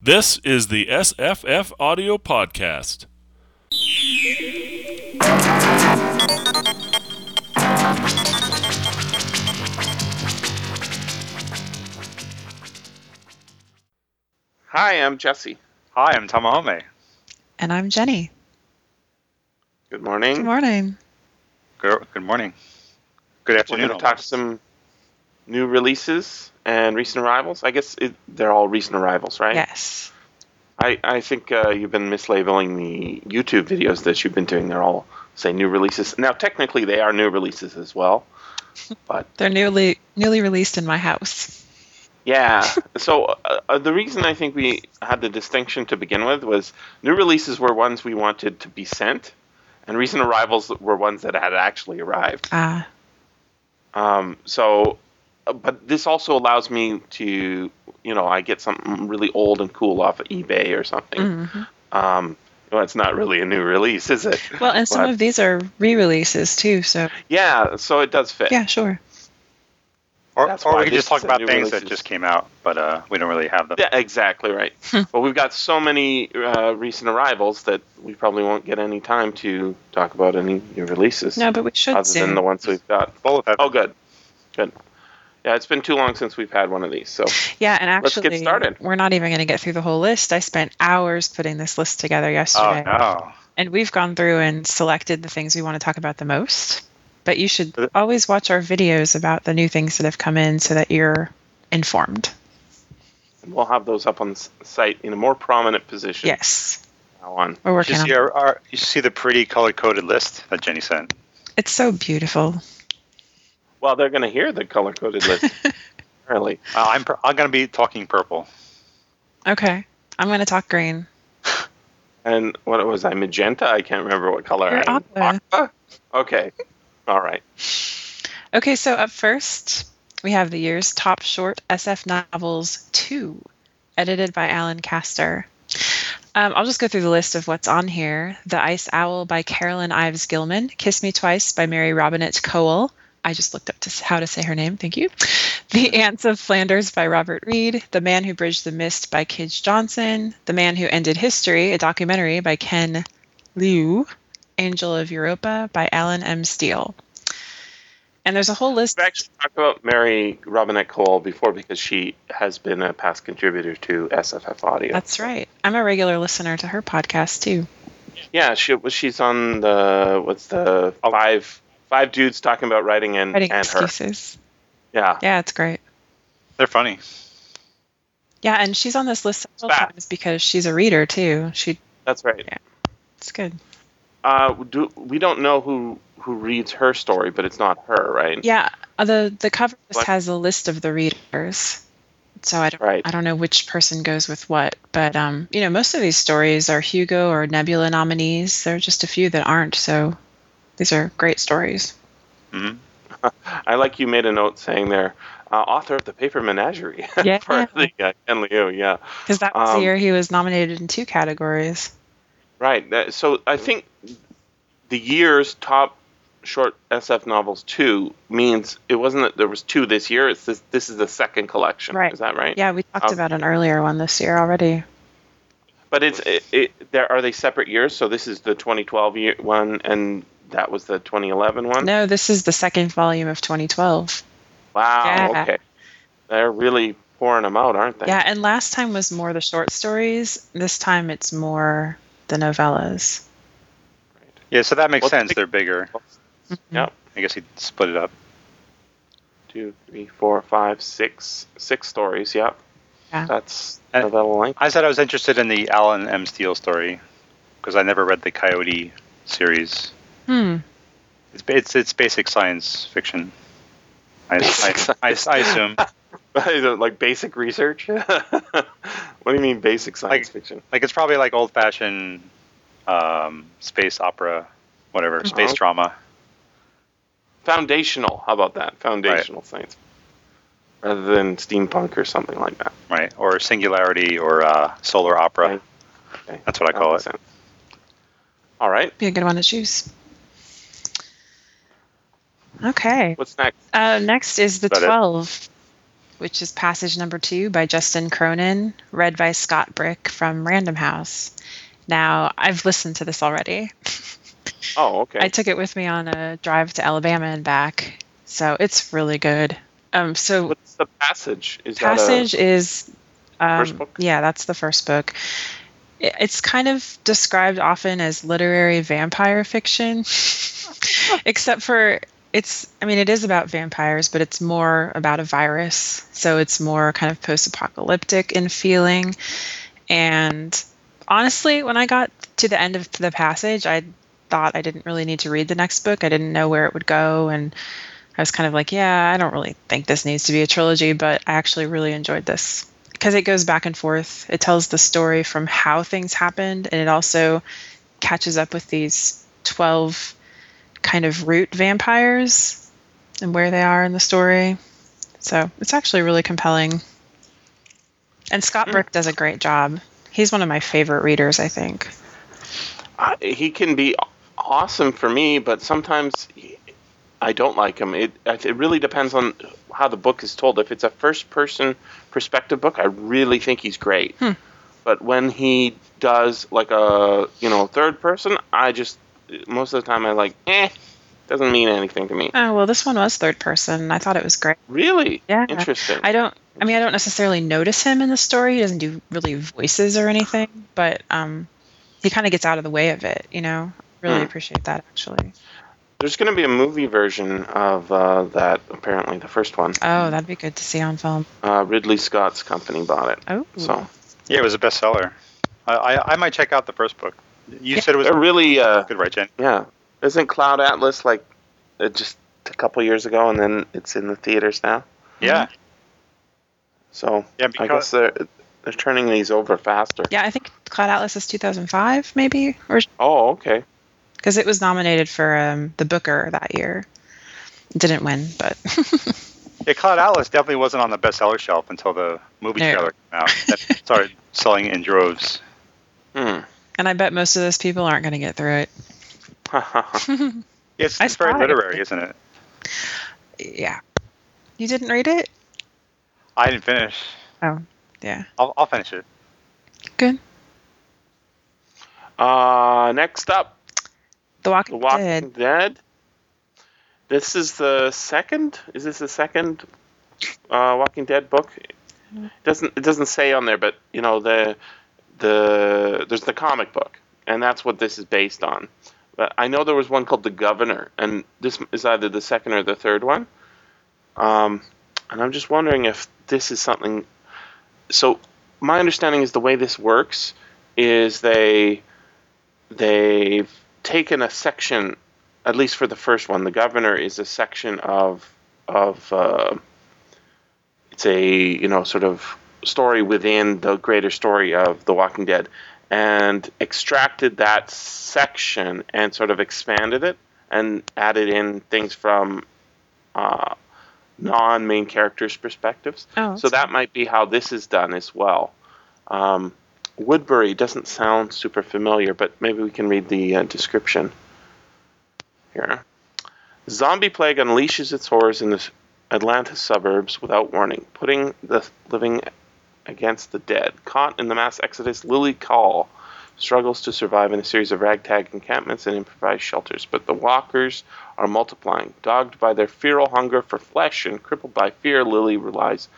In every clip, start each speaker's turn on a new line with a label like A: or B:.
A: This is the SFF Audio Podcast.
B: Hi, I'm Jesse.
C: Hi, I'm Tamahome.
D: And I'm Jenny.
B: Good morning.
D: Good morning.
C: Good, good morning. Good
B: We're
C: afternoon.
B: going to talk some new releases and recent arrivals. I guess it, they're all recent arrivals, right?
D: Yes.
B: I, I think uh, you've been mislabeling the YouTube videos that you've been doing. They're all say new releases. Now, technically, they are new releases as well. But
D: They're newly newly released in my house.
B: yeah, so uh, uh, the reason I think we had the distinction to begin with was new releases were ones we wanted to be sent, and recent arrivals were ones that had actually arrived.
D: Ah,
B: Um, so, uh, but this also allows me to, you know, I get something really old and cool off of eBay or something.
D: mhm.
B: Um, well, it's not really a new release, is it?
D: Well, and some
B: But-
D: of these are re-releases too. So
B: Yeah, so it does fit.
D: yeah, sure.
C: or,
B: that's
C: or
B: why
C: we could just talk about
B: new
C: things that just came out, but uh, we don't really have them.
B: Yeah, exactly right. well, we've got so many uh, recent arrivals that we probably won't get any time to talk about any new releases
D: No, but we should
B: other
D: soon.
B: than the ones we've got.
C: Both have
B: Oh, good, good. Yeah, it's been too long since we've had one of these. So
D: yeah, and actually, Let's
B: get started.
D: we're not even going to get through the whole list. I spent hours putting this list together
C: Oh
D: yesterday,
C: no!
D: and we've gone through and selected the things we want to talk about the most. But you should always watch our videos about the new things that have come in, so that you're informed.
B: we'll have those up on the site in a more prominent position.
D: Yes,
B: from Now on.
D: we're
C: You
D: working on.
C: our, our you see the pretty color coded list that Jenny sent.
D: It's so beautiful.
B: Well, they're going to hear the color coded list. Apparently.
C: Uh, I'm pur- I'm gonna be talking purple.
D: Okay, I'm going to talk green.
B: And what was I? Magenta? I can't remember what color
D: You're
B: I am.
D: aqua.
B: Aqua? Okay. All right.
D: Okay, so up first, we have the year's top short SF novels 2, edited by Allan Kaster. Um, I'll just go through the list of what's on here. The Ice Owl by Carolyn Ives Gilman, Kiss Me Twice by Mary Robinette Kowal. I just looked up to how to say her name, thank you. The Ants of Flanders by Robert Reed, The Man Who Bridged the Mist by Kij Johnson, The Man Who Ended History, a documentary by Ken Liu, Angel of Europa by Allen M. Steele. And there's a whole list.
B: We've actually talked about Mary Robinette Cole before because she has been a past contributor to SFF Audio.
D: That's right. I'm a regular listener to her podcast too.
B: yeah, she she's on the what's the five five dudes talking about writing and
D: Writing
B: and her.
D: excuses.
B: Yeah.
D: Yeah, it's great.
C: They're funny.
D: Yeah, and she's on this list several
B: Fast.
D: times because she's a reader too. She,
B: That's right.
D: Yeah, it's good.
B: Uh, do, we don't know who who reads her story, but it's not her, right?
D: Yeah, uh, the the cover just has a list of the readers. So I don't
B: Right.
D: I don't know which person goes with what, but um, you know, most of these stories are Hugo or Nebula nominees. There are just a few that aren't. So these are great stories.
C: hmm
B: I like you made a note saying there, uh, author of the Paper Menagerie.
D: Yeah.
B: For the uh, Ken Liu, yeah.
D: Because that was
B: Um,
D: the year he was nominated in two categories.
B: Right. That, so I think the year's top short SF novels two means it wasn't that there was two this year. It's this. This is the second collection.
D: Right.
B: Is that right?
D: Yeah, we talked
B: Um,
D: about an earlier one this year already.
B: But it's it, it. There are they separate years? So this is the 2012 year one, and that was the 2011 one.
D: No, this is the second volume of 2012.
B: Wow.
D: Yeah.
B: Okay. They're really pouring them out, aren't they?
D: Yeah, and last time was more the short stories. This time it's more the novellas.
C: Yeah, so that makes
B: Well,
C: sense.
B: the-
C: They're bigger. Mm-hmm.
B: Yep.
C: I guess he split it up.
B: Two, three, four, five, six, six stories. Yep.
D: Yeah.
B: That's uh,
C: And-
B: novella length.
C: I said I was interested in the Allen M. Steele story because I never read the Coyote series.
D: Hmm.
C: It's it's, it's basic science fiction. I,
B: Basic
C: I, I. I assume.
B: Like basic research? what do you mean basic science
C: Like-
B: fiction?
C: Like it's probably like old fashioned um, space opera, whatever, space
B: Uh-huh.
C: drama.
B: Foundational. How about that? Foundational science. Rather than steampunk or something like that.
C: right? Or singularity or uh, solar opera.
B: Right. Okay.
C: That's what I
B: That
C: call it.
B: sense. All right.
D: Be a good one to choose. Okay.
B: What's next?
D: Uh, next is the
C: Is that it?
D: 12. which is Passage Number Two by Justin Cronin, read by Scott Brick from Random House. Now, I've listened to this already.
B: Oh, okay.
D: I took it with me on a drive to Alabama and back, so it's really good. Um, so
B: What's the passage? Is
D: Passage
B: that
D: is, um,
B: First book?
D: yeah, that's the first book. It's kind of described often as literary vampire fiction, except for it's. I mean, it is about vampires, but it's more about a virus, so it's more kind of post-apocalyptic in feeling. And honestly, when I got to the end of the passage, I thought I didn't really need to read the next book. I didn't know where it would go, and I was kind of like, yeah, I don't really think this needs to be a trilogy, but I actually really enjoyed this because it goes back and forth. It tells the story from how things happened, and it also catches up with these 12 kind of root vampires and where they are in the story. So it's actually really compelling. And Scott Brick does a great job. He's one of my favorite readers, I think.
B: Uh, he can be awesome for me, but sometimes I don't like him. It it really depends on how the book is told. If it's a first person perspective book, I really think he's great. But when he does like a you know third person, I just most of the time I like eh doesn't mean anything to me.
D: Oh, well, this one was third person. I thought it was great.
B: Really?
D: Yeah.
B: Interesting.
D: I don't. I mean, I don't necessarily notice him in the story. He doesn't do really voices or anything, but um, he kind of gets out of the way of it. You know, really
B: Hmm.
D: appreciate that actually.
B: There's going to be a movie version of uh, that. Apparently, the first one.
D: Oh, that'd be good to see on film.
B: Uh, Ridley Scott's company bought it.
D: Oh,
B: So
C: Yeah, it was a bestseller. I, I, I might check out the first book. You said it was
B: they're really uh,
C: good, right, Jen?
B: Yeah. Isn't Cloud Atlas like uh, just a couple years ago and then it's in the theaters now?
C: Yeah.
B: So
C: Yeah,
B: I guess they're they're turning these over faster.
D: yeah. I think Cloud Atlas is 2005, maybe, or
B: Oh, okay.
D: because it was nominated for um, the Booker that year. Didn't win, but
C: yeah, Cloud Atlas definitely wasn't on the bestseller shelf until the movie
D: No.
C: trailer came out. That started selling in droves.
B: Hmm.
D: And I bet most of those people aren't going to get through it.
C: It's, it's very
D: saw it.
C: literary, isn't it?
D: Yeah. You didn't read it?
C: I didn't finish.
D: Oh, yeah.
C: I'll, I'll finish it.
D: Good.
B: uh, next up,
D: The Walking,
B: The Walking
D: Dead.
B: Dead. This is the second. Is this the second uh, Walking Dead book? It doesn't it doesn't say on there, but you know the the there's the comic book, and that's what this is based on. But I know there was one called The Governor, and this is either the second or the third one. Um, and I'm just wondering if this is something. So my understanding is the way this works is they they've taken a section, at least for the first one. The Governor is a section of of uh, it's a you know sort of story within the greater story of The Walking Dead, and extracted that section and sort of expanded it and added in things from uh, non-main characters' perspectives.
D: Oh,
B: so that might be how this is done as well. Um, Woodbury doesn't sound super familiar, but maybe we can read the uh, description here. Zombie plague unleashes its horrors in the Atlanta suburbs without warning, putting the living against the dead. Caught in the mass exodus, Lily Caul struggles to survive in a series of ragtag encampments and improvised shelters, but the walkers are multiplying. Dogged by their feral hunger for flesh and crippled by fear, Lily relies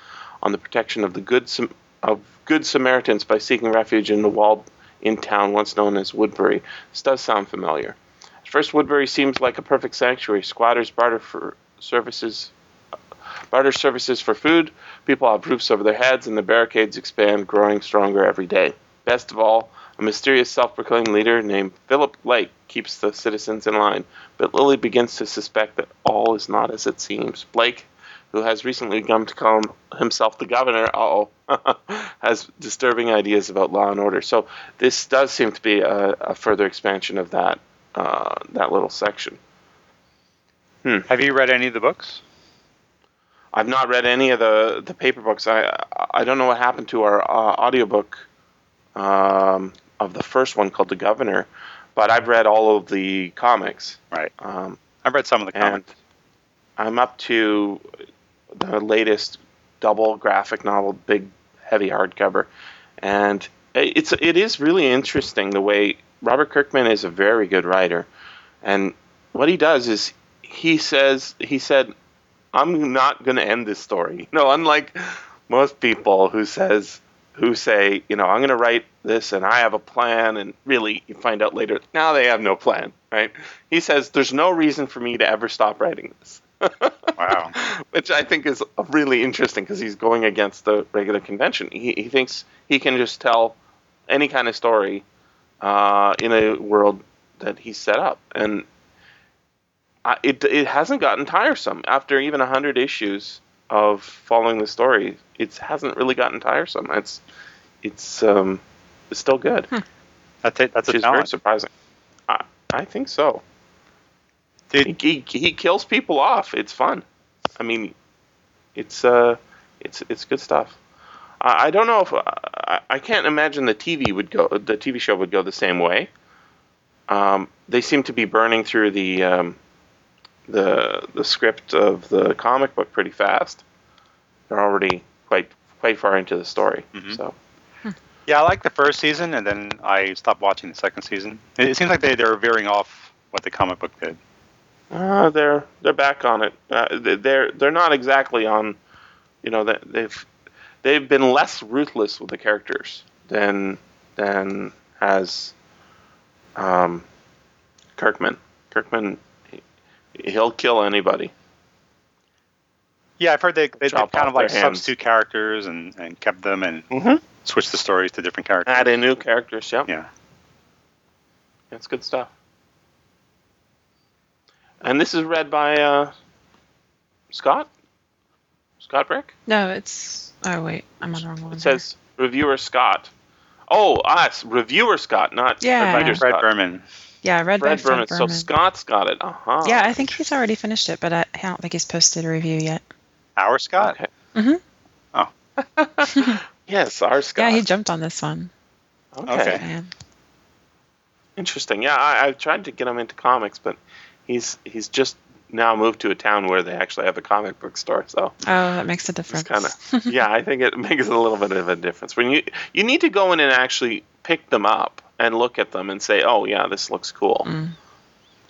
B: on the protection of the good Sam- of good Samaritans by seeking refuge in the walled-in town once known as Woodbury. This does sound familiar. At first, Woodbury seems like a perfect sanctuary. Squatters barter for services barter services for food, people have roofs over their heads, and the barricades expand, growing stronger every day. Best of all, a mysterious self proclaimed leader named Philip Blake keeps the citizens in line, but Lily begins to suspect that all is not as it seems. Blake, who has recently come to call himself the governor, oh, has disturbing ideas about law and order. So this does seem to be a, a further expansion of that uh, that little section.
C: Have you read any of the books?
B: I've not read any of the the paper books. I I don't know what happened to our uh, audiobook um, of the first one called The Governor, but I've read all of the comics.
C: Right.
B: Um,
C: I've read some of the
B: and
C: comics.
B: I'm up to the latest double graphic novel, big heavy hardcover, and it's it is really interesting the way Robert Kirkman is a very good writer, and what he does is he says he said, "I'm not going to end this story." No, unlike most people who says who say, you know, I'm going to write this and I have a plan, and really you find out later, now they have no plan, right? He says, there's no reason for me to ever stop writing this.
C: Wow.
B: Which I think is really interesting because he's going against the regular convention. He, he thinks he can just tell any kind of story uh, in a world that he's set up. And I, it, it hasn't gotten tiresome. After even 100 issues of following the story, it hasn't really gotten tiresome. It's it's um, it's still good,
C: That's it. That's
B: which
C: a
B: is very surprising. I, I think so.
C: Did-
B: He, he, he kills people off. It's fun. I mean, it's uh, it's it's good stuff. I, I don't know if I, I can't imagine the TV would go the TV show would go the same way. Um, they seem to be burning through the um, the the script of the comic book pretty fast. They're already quite quite far into the story.
C: Mhm.
B: So
C: Yeah, I like the first season, and then I stopped watching the second season. It, it seems like they they're veering off what the comic book did.
B: uh, they're they're back on it. Uh, they- they're they're not exactly on. You know that they've they've been less ruthless with the characters than than has um, Kirkman. Kirkman, he, he'll kill anybody.
C: Yeah, I've heard they they
B: Chop
C: kind of like
B: their hands.
C: substitute characters and, and kept them and
B: Mm-hmm.
C: switched the stories to different characters.
B: Add in new characters. Yep.
C: Yeah.
B: That's good stuff. And this is read by uh. Scott. Scott Brick.
D: No, it's. Oh wait, I'm on the wrong one.
B: It says reviewer Scott. Oh, us reviewer Scott, not
D: Yeah.
B: writer
C: Fred
B: Scott.
C: Berman.
D: Yeah, Read, by
B: Fred Berman. So Scott's got it. Uh huh.
D: yeah, I think he's already finished it, but I, I don't think he's posted a review yet.
C: Our Scott.
B: Okay.
D: Mhm.
C: Oh.
B: Yes, our Scott.
D: Yeah, he jumped on this one.
B: okay.
C: Okay.
B: Interesting. Yeah, I, I've tried to get him into comics, but he's he's just now moved to a town where they actually have a comic book store. So
D: Oh, that makes a difference.
B: kind of yeah. I think it makes a little bit of a difference when you you need to go in and actually pick them up and look at them and say, oh yeah, this looks cool.
D: Mm.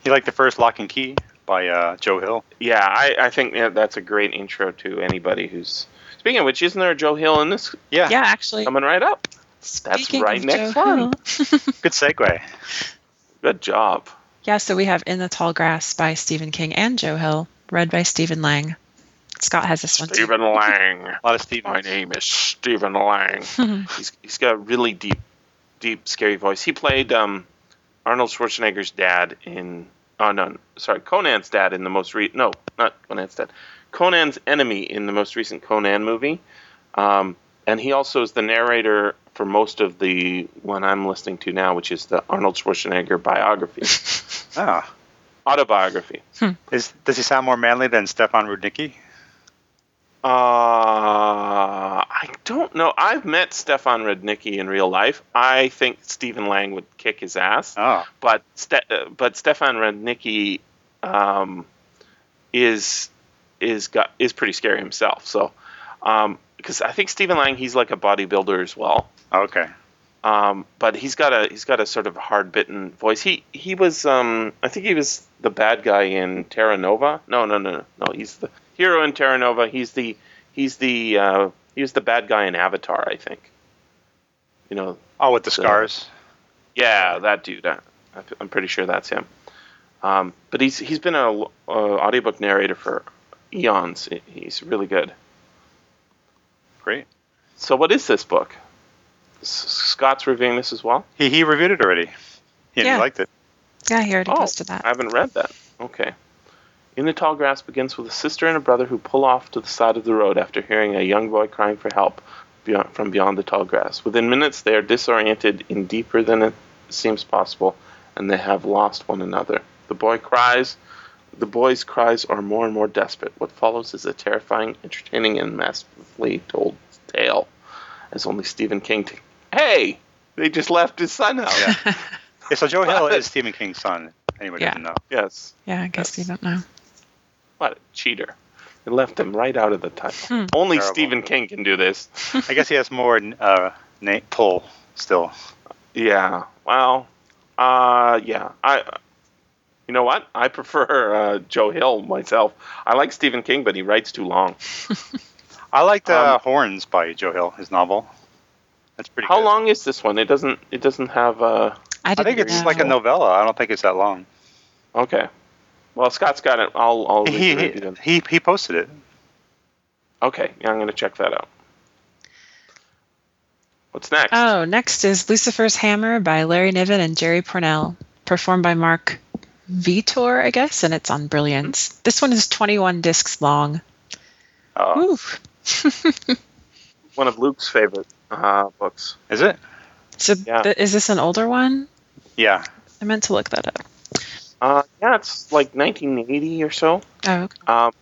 C: You like the first Locke and Key by uh, Joe Hill?
B: Yeah, I, I think yeah, that's a great intro to anybody who's. Speaking of which, isn't there a Joe Hill in this
C: Yeah.
D: Yeah, actually.
B: coming right up?
D: speaking
B: right
D: of
B: next
D: Joe
B: one.
C: Good segue.
B: Good job.
D: yeah, so we have In the Tall Grass by Stephen King and Joe Hill, read by Stephen Lang. Scott has this one.
B: Stephen Lang.
C: A lot of Stevens.
B: My name is Stephen Lang. he's he's got a really deep, deep, scary voice. He played um, Arnold Schwarzenegger's dad in. Oh no, sorry, Conan's dad in the most recent. no, not Conan's dad. Conan's enemy in the most recent Conan movie, um, and he also is the narrator for most of the one I'm listening to now, which is the Arnold Schwarzenegger biography,
C: Ah.
B: autobiography.
C: Is, does he sound more manly than Stefan Rudnicki?
B: Uh, I don't know. I've met Stefan Rudnicki in real life. I think Stephen Lang would kick his ass,
C: Oh.
B: but Ste- uh, but Stefan Rudnicki um, is is got is pretty scary himself. So um, because I think Stephen Lang he's like a bodybuilder as well.
C: Okay.
B: Um, but he's got a he's got a sort of hard bitten voice. He he was um, I think he was the bad guy in Terra Nova. No no no no no. He's the hero in Terra Nova. He's the he's the uh, he was the bad guy in Avatar. I think. You know.
C: Oh, with the
B: So-
C: scars.
B: Yeah, that dude. I, I'm pretty sure that's him. Um, but he's he's been a uh, audiobook narrator for eons. He's really good.
C: Great.
B: So what is this book? S- Scott's reviewing this as well.
C: He, he reviewed it already. He
D: Yeah.
C: liked it.
D: Yeah, he already
B: Oh,
D: posted that.
B: I haven't read that. Okay. In the Tall Grass begins with a sister and a brother who pull off to the side of the road after hearing a young boy crying for help beyond, from beyond the tall grass. Within minutes, they are disoriented in deeper than it seems possible, and they have lost one another. The boy cries. The boy's cries are more and more desperate. What follows is a terrifying, entertaining, and masterfully told tale, as only Stephen King. T- hey, they just left his son out.
C: Yeah. Yeah, so Joe Hill is Stephen King's son. Anybody
D: Yeah.
C: doesn't know.
B: Yes.
D: yeah, I guess
B: Yes.
D: you don't know.
B: What a cheater. It left him right out of the title.
D: Hmm.
B: Only
C: Terrible.
B: Stephen King can do this.
C: I guess he has more uh, na- pull still.
B: Yeah. Well, uh, yeah. I. You know what? I prefer uh, Joe Hill myself. I like Stephen King, but he writes too long.
C: I liked uh,
B: Um,
C: Horns by Joe Hill, his novel. That's pretty.
B: How
C: good.
B: long is this one? It doesn't. It doesn't have. Uh,
D: I,
C: I
D: didn't
C: think it's
D: know.
C: like a novella. I don't think it's that long.
B: okay. Well, Scott's got it. I'll. I'll
C: He
B: the review then.
C: he he posted it.
B: Okay. Yeah, I'm gonna check that out. What's next?
D: Oh, next is Lucifer's Hammer by Larry Niven and Jerry Pournelle, performed by Marc Vietor, I guess, and it's on Brilliance. This one is 21 discs long.
C: Uh,
D: Woo.
B: One of Luke's favorite uh, books.
C: is it?
D: So,
B: Yeah.
D: th- is this an older one?
C: Yeah.
D: I meant to look that up.
B: Uh, yeah, it's like 1980 or so.
D: Oh, okay.
B: Um,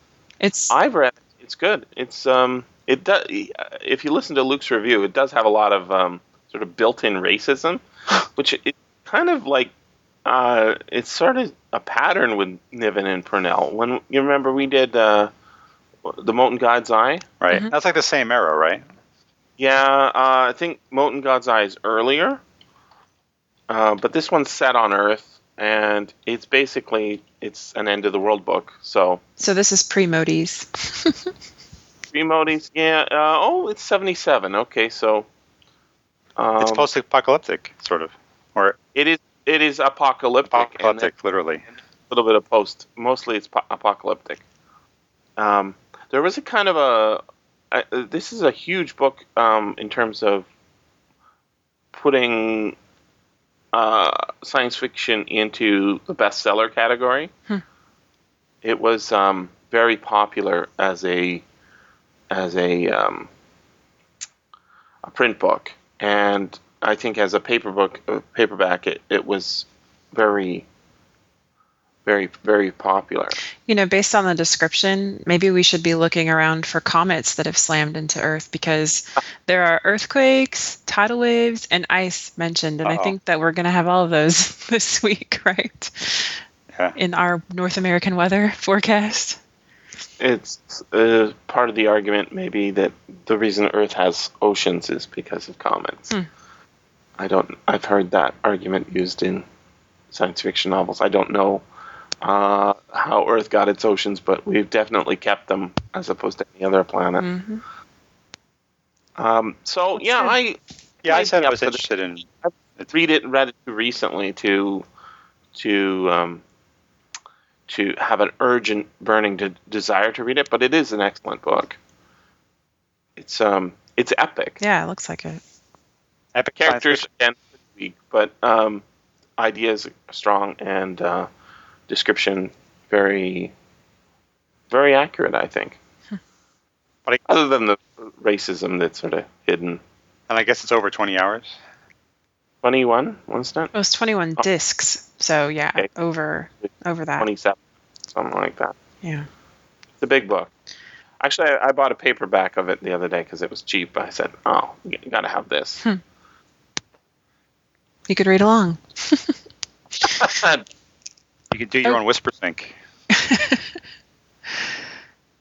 D: it's
B: I've read it. It's good. It's um, it does. If you listen to Luke's review, it does have a lot of um, sort of built-in racism, which it kind of like. Uh, it's sort of a pattern with Niven and Pournelle. When you remember, we did uh, the Mote in God's Eye.
C: Right.
D: Mhm.
C: That's like the same era, right?
B: Yeah, uh, I think Mote in God's Eye is earlier, uh, but this one's set on Earth, and it's basically it's an end of the world book. So
D: so this is pre Modi's.
B: pre Modis, yeah. Uh, oh, it's seventy-seven. Okay, so um,
C: it's post-apocalyptic, sort of, or
B: it is it is apocalyptic, and
C: apocalyptic, literally.
B: a little bit of post. Mostly, it's po- apocalyptic. Um, there was a kind of a. Uh, this is a huge book um, in terms of putting uh, science fiction into the bestseller category.
D: Hmm.
B: It was um, very popular as a as a um, a print book, and I think as a paper book, uh, paperback, it, it was very, very, very popular.
D: You know, based on the description, maybe we should be looking around for comets that have slammed into Earth because there are earthquakes, tidal waves, and ice mentioned. And I
C: Uh-oh.
D: think that we're going to have all of those this week, right?
C: Yeah.
D: In our North American weather forecast.
B: It's uh, part of the argument, maybe that the reason Earth has oceans is because of comets.
D: Hmm.
B: I don't. I've heard that argument used in science fiction novels. I don't know uh, how Earth got its oceans, but we've definitely kept them as opposed to any other planet.
D: hmm
B: Um, so yeah,
D: good.
B: I
C: Yeah, I
B: Might
C: said I was interested in.
B: read it read it too recently to to um, to have an urgent burning de- desire to read it but it is an excellent book it's um it's epic
D: Yeah, it looks like it.
C: Epic
B: characters
C: fiction.
B: again weak but um ideas are strong and uh, description very very accurate i think
C: But I-
B: other than the racism that's sort of hidden
C: and I guess it's over 20 hours.
B: 21 wasn't it
D: It was 21
B: Oh.
D: discs. So, yeah,
B: Okay.
D: over over that.
B: 27 something like that
D: Yeah.
B: It's a big book. Actually, I, I bought a paperback of it the other day because it was cheap. I said, "Oh, you got to have this." Hmm.
D: You could read along.
C: You could do your
D: Oh.
C: own whisper sync.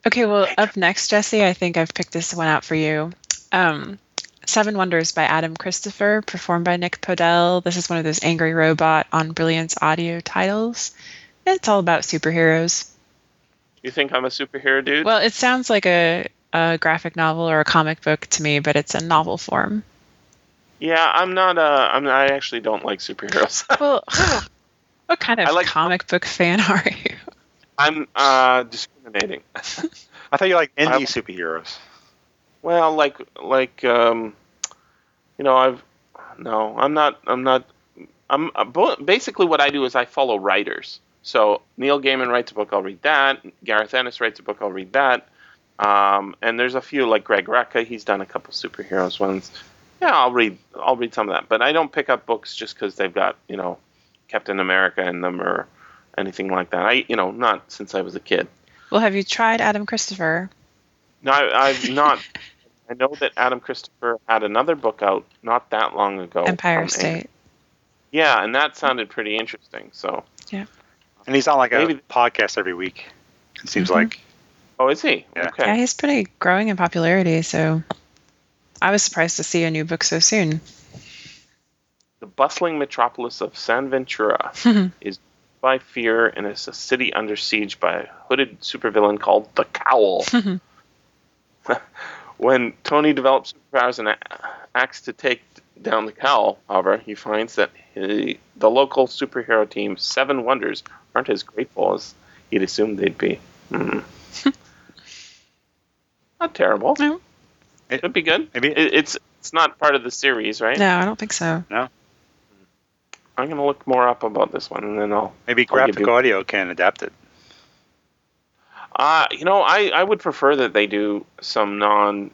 D: Okay, well, up next, Jesse, I think I've picked this one out for you. Um, Seven Wonders by Adam Christopher, performed by Nick Podehl. This is one of those angry robot on Brilliance audio titles. It's all about superheroes.
B: you think I'm a superhero dude?
D: Well, it sounds like a, a graphic novel or a comic book to me, but it's a novel form.
B: yeah, I'm not. Uh, I'm. I actually don't like superheroes.
D: Well, what kind of
B: like-
D: comic book fan are you?
B: I'm uh, discriminating.
C: I thought you like indie
B: I-
C: superheroes.
B: well, like, like, um, you know, I've no, I'm not. I'm not. I'm uh, basically what I do is I follow writers. So Neil Gaiman writes a book, I'll read that. Garth Ennis writes a book, I'll read that. Um, and there's a few like Greg Rucka. He's done a couple superheroes ones. Yeah, I'll read. I'll read some of that, but I don't pick up books just because they've got you know Captain America in them or anything like that. I you know not since I was a kid.
D: Well, have you tried Adam Christopher?
B: No, I, I've not. I know that Adam Christopher had another book out not that long ago.
D: Empire
B: from
D: State.
B: Yeah, and that sounded pretty interesting. So Yeah.
C: And he's on like a
B: Maybe-
C: podcast every week, it seems
D: Mhm.
C: like.
B: Oh, is he?
C: Yeah.
B: Okay.
D: Yeah, he's pretty growing in popularity, so I was surprised to see a new book so soon.
B: The bustling metropolis of San Ventura is by fear and is a city under siege by a hooded supervillain called the Cowl. when Tony develops superpowers and a- acts to take down the Cowl, however, he finds that he, the local superhero team, Seven Wonders, aren't as grateful as he'd assumed they'd be. Hmm. Not terrible.
D: No.
C: It-
B: It'd be good.
C: maybe-
B: It, it's it's not part of the series, right?
D: No, I don't think so.
B: I'm gonna look more up about this one, and then I'll.
C: Maybe
B: I'll
C: graphic
B: you-
C: audio can adapt it.
B: Uh, you know, I, I would prefer that they do some non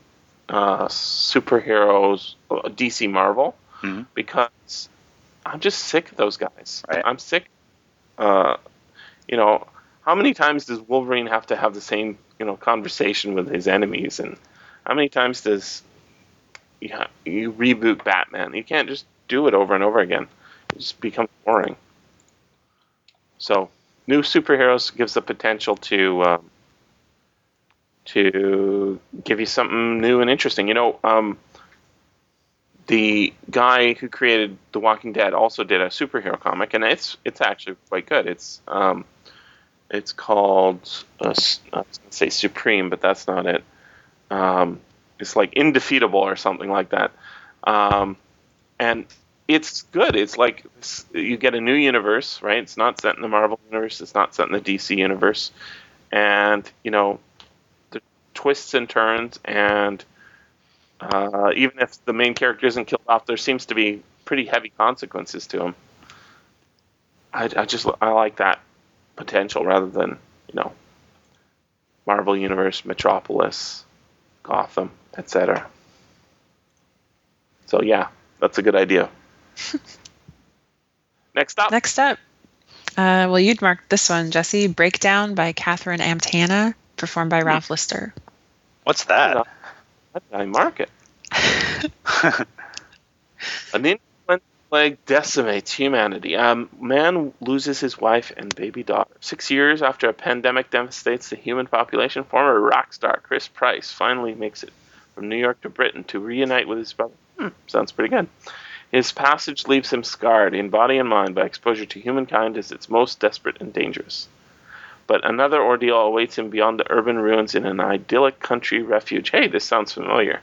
B: uh, superheroes, uh, DC Marvel,
C: Mhm.
B: because I'm just sick of those guys.
C: Right.
B: I'm sick. Uh, you know, how many times does Wolverine have to have the same you know conversation with his enemies, and how many times does you, ha- you reboot Batman? You can't just do it over and over again. Just becomes boring. So, new superheroes gives the potential to um, to give you something new and interesting. You know, um, the guy who created The Walking Dead also did a superhero comic, and it's it's actually quite good. It's um, it's called uh, s- I was gonna say Supreme, but that's not it. Um, it's like Indefeatable or something like that. Um, and it's good. It's like you get a new universe, right? It's not set in the Marvel universe. It's not set in the DC universe, and you know, the twists and turns, and uh, even if the main character isn't killed off, there seems to be pretty heavy consequences to him. I, I just I like that potential rather than you know, Marvel universe, Metropolis, Gotham, etc. So yeah, that's a good idea. Next up,
D: Next up, uh, well, you'd marked this one, Jesse. Breakdown by Katherine Amt Hanna, performed by Ralph Lister.
C: What's that?
B: How did I mark it? An influenza plague decimates humanity. A man loses his wife and baby daughter. Six years after a pandemic devastates the human population, former rock star Chris Price finally makes it from New York to Britain to reunite with his brother. Hmm, sounds pretty good. His passage leaves him scarred in body and mind by exposure to humankind as its most desperate and dangerous. But another ordeal awaits him beyond the urban ruins in an idyllic country refuge. Hey, this sounds familiar.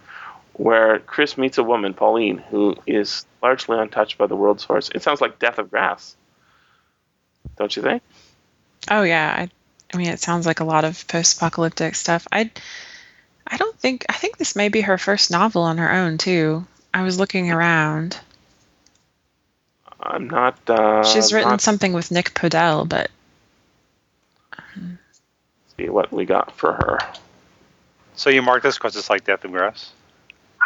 B: Where Chris meets a woman, Pauline, who is largely untouched by the world's horrors. It sounds like Death of Grass. Don't you think?
D: Oh yeah, I, I mean, it sounds like a lot of post-apocalyptic stuff. I, I don't think I think this may be her first novel on her own too. I was looking around.
B: I'm not. Uh,
D: She's written
B: not
D: something with Nick Podehl, but
B: see what we got for her.
C: So you mark this because it's like Death of Grass?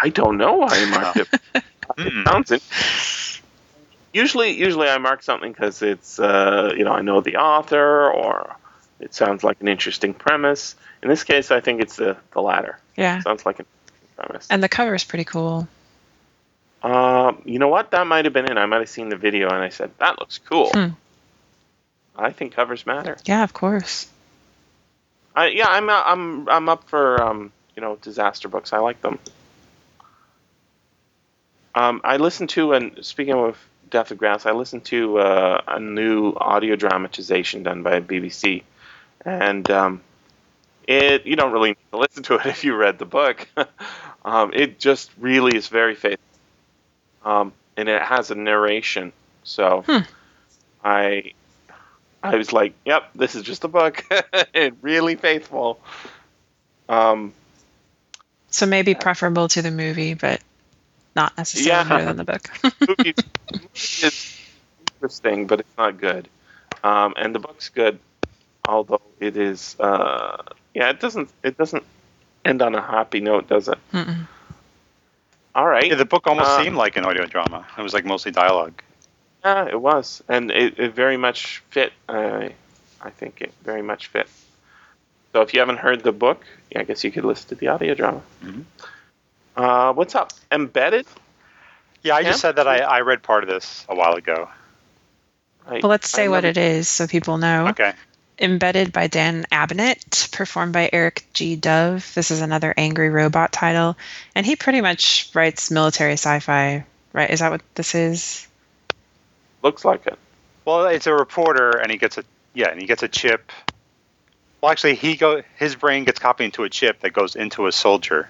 B: I don't know why I marked it. Sounds it. Usually, usually I mark something because it's uh, you know I know the author or it sounds like an interesting premise. In this case, I think it's the the latter.
D: yeah.
B: Sounds like an interesting premise.
D: And the cover is pretty cool.
B: Um, you know what? That might have been it. I might have seen the video and I said that looks cool.
D: Hmm.
B: I think covers matter.
D: Yeah, of course.
B: I, yeah, I'm uh, I'm I'm up for um, you know disaster books. I like them. Um, I listened to and speaking of Death of Grass, I listened to uh, a new audio dramatization done by BBC, and um, it you don't really need to listen to it if you read the book. um, it just really is very faithful, um, and it has a narration. So
D: Hmm.
B: I I was like, "Yep, this is just a book. it really faithful." Um,
D: So maybe preferable to the movie, but not necessarily
B: Yeah.
D: better than the book.
B: movie is interesting, but it's not good. Um, and the book's good, although it is. Uh, yeah, it doesn't. It doesn't end on a happy note, does it?
D: Mm-mm.
B: All right.
C: Yeah, the book almost
B: Uh,
C: seemed like an audio drama. It was like mostly dialogue.
B: Yeah, it was, and it, it very much fit. I I think it very much fit. So if you haven't heard the book, I guess you could listen to the audio drama.
C: Mm-hmm.
B: Uh, what's up? Embedded?
C: Yeah, I
B: Yeah.
C: just said that I, I read part of this a while ago.
B: I,
D: Well, let's
B: I
D: say what it is so people know.
C: Okay.
D: Embedded by Dan Abnett, performed by Eric G. Dove. This is another angry robot title, and he pretty much writes military sci-fi. Right? Is that what this is?
B: Looks like it.
C: Well, it's a reporter, and he gets a yeah, and he gets a chip. Well, actually, he go his brain gets copied into a chip that goes into a soldier.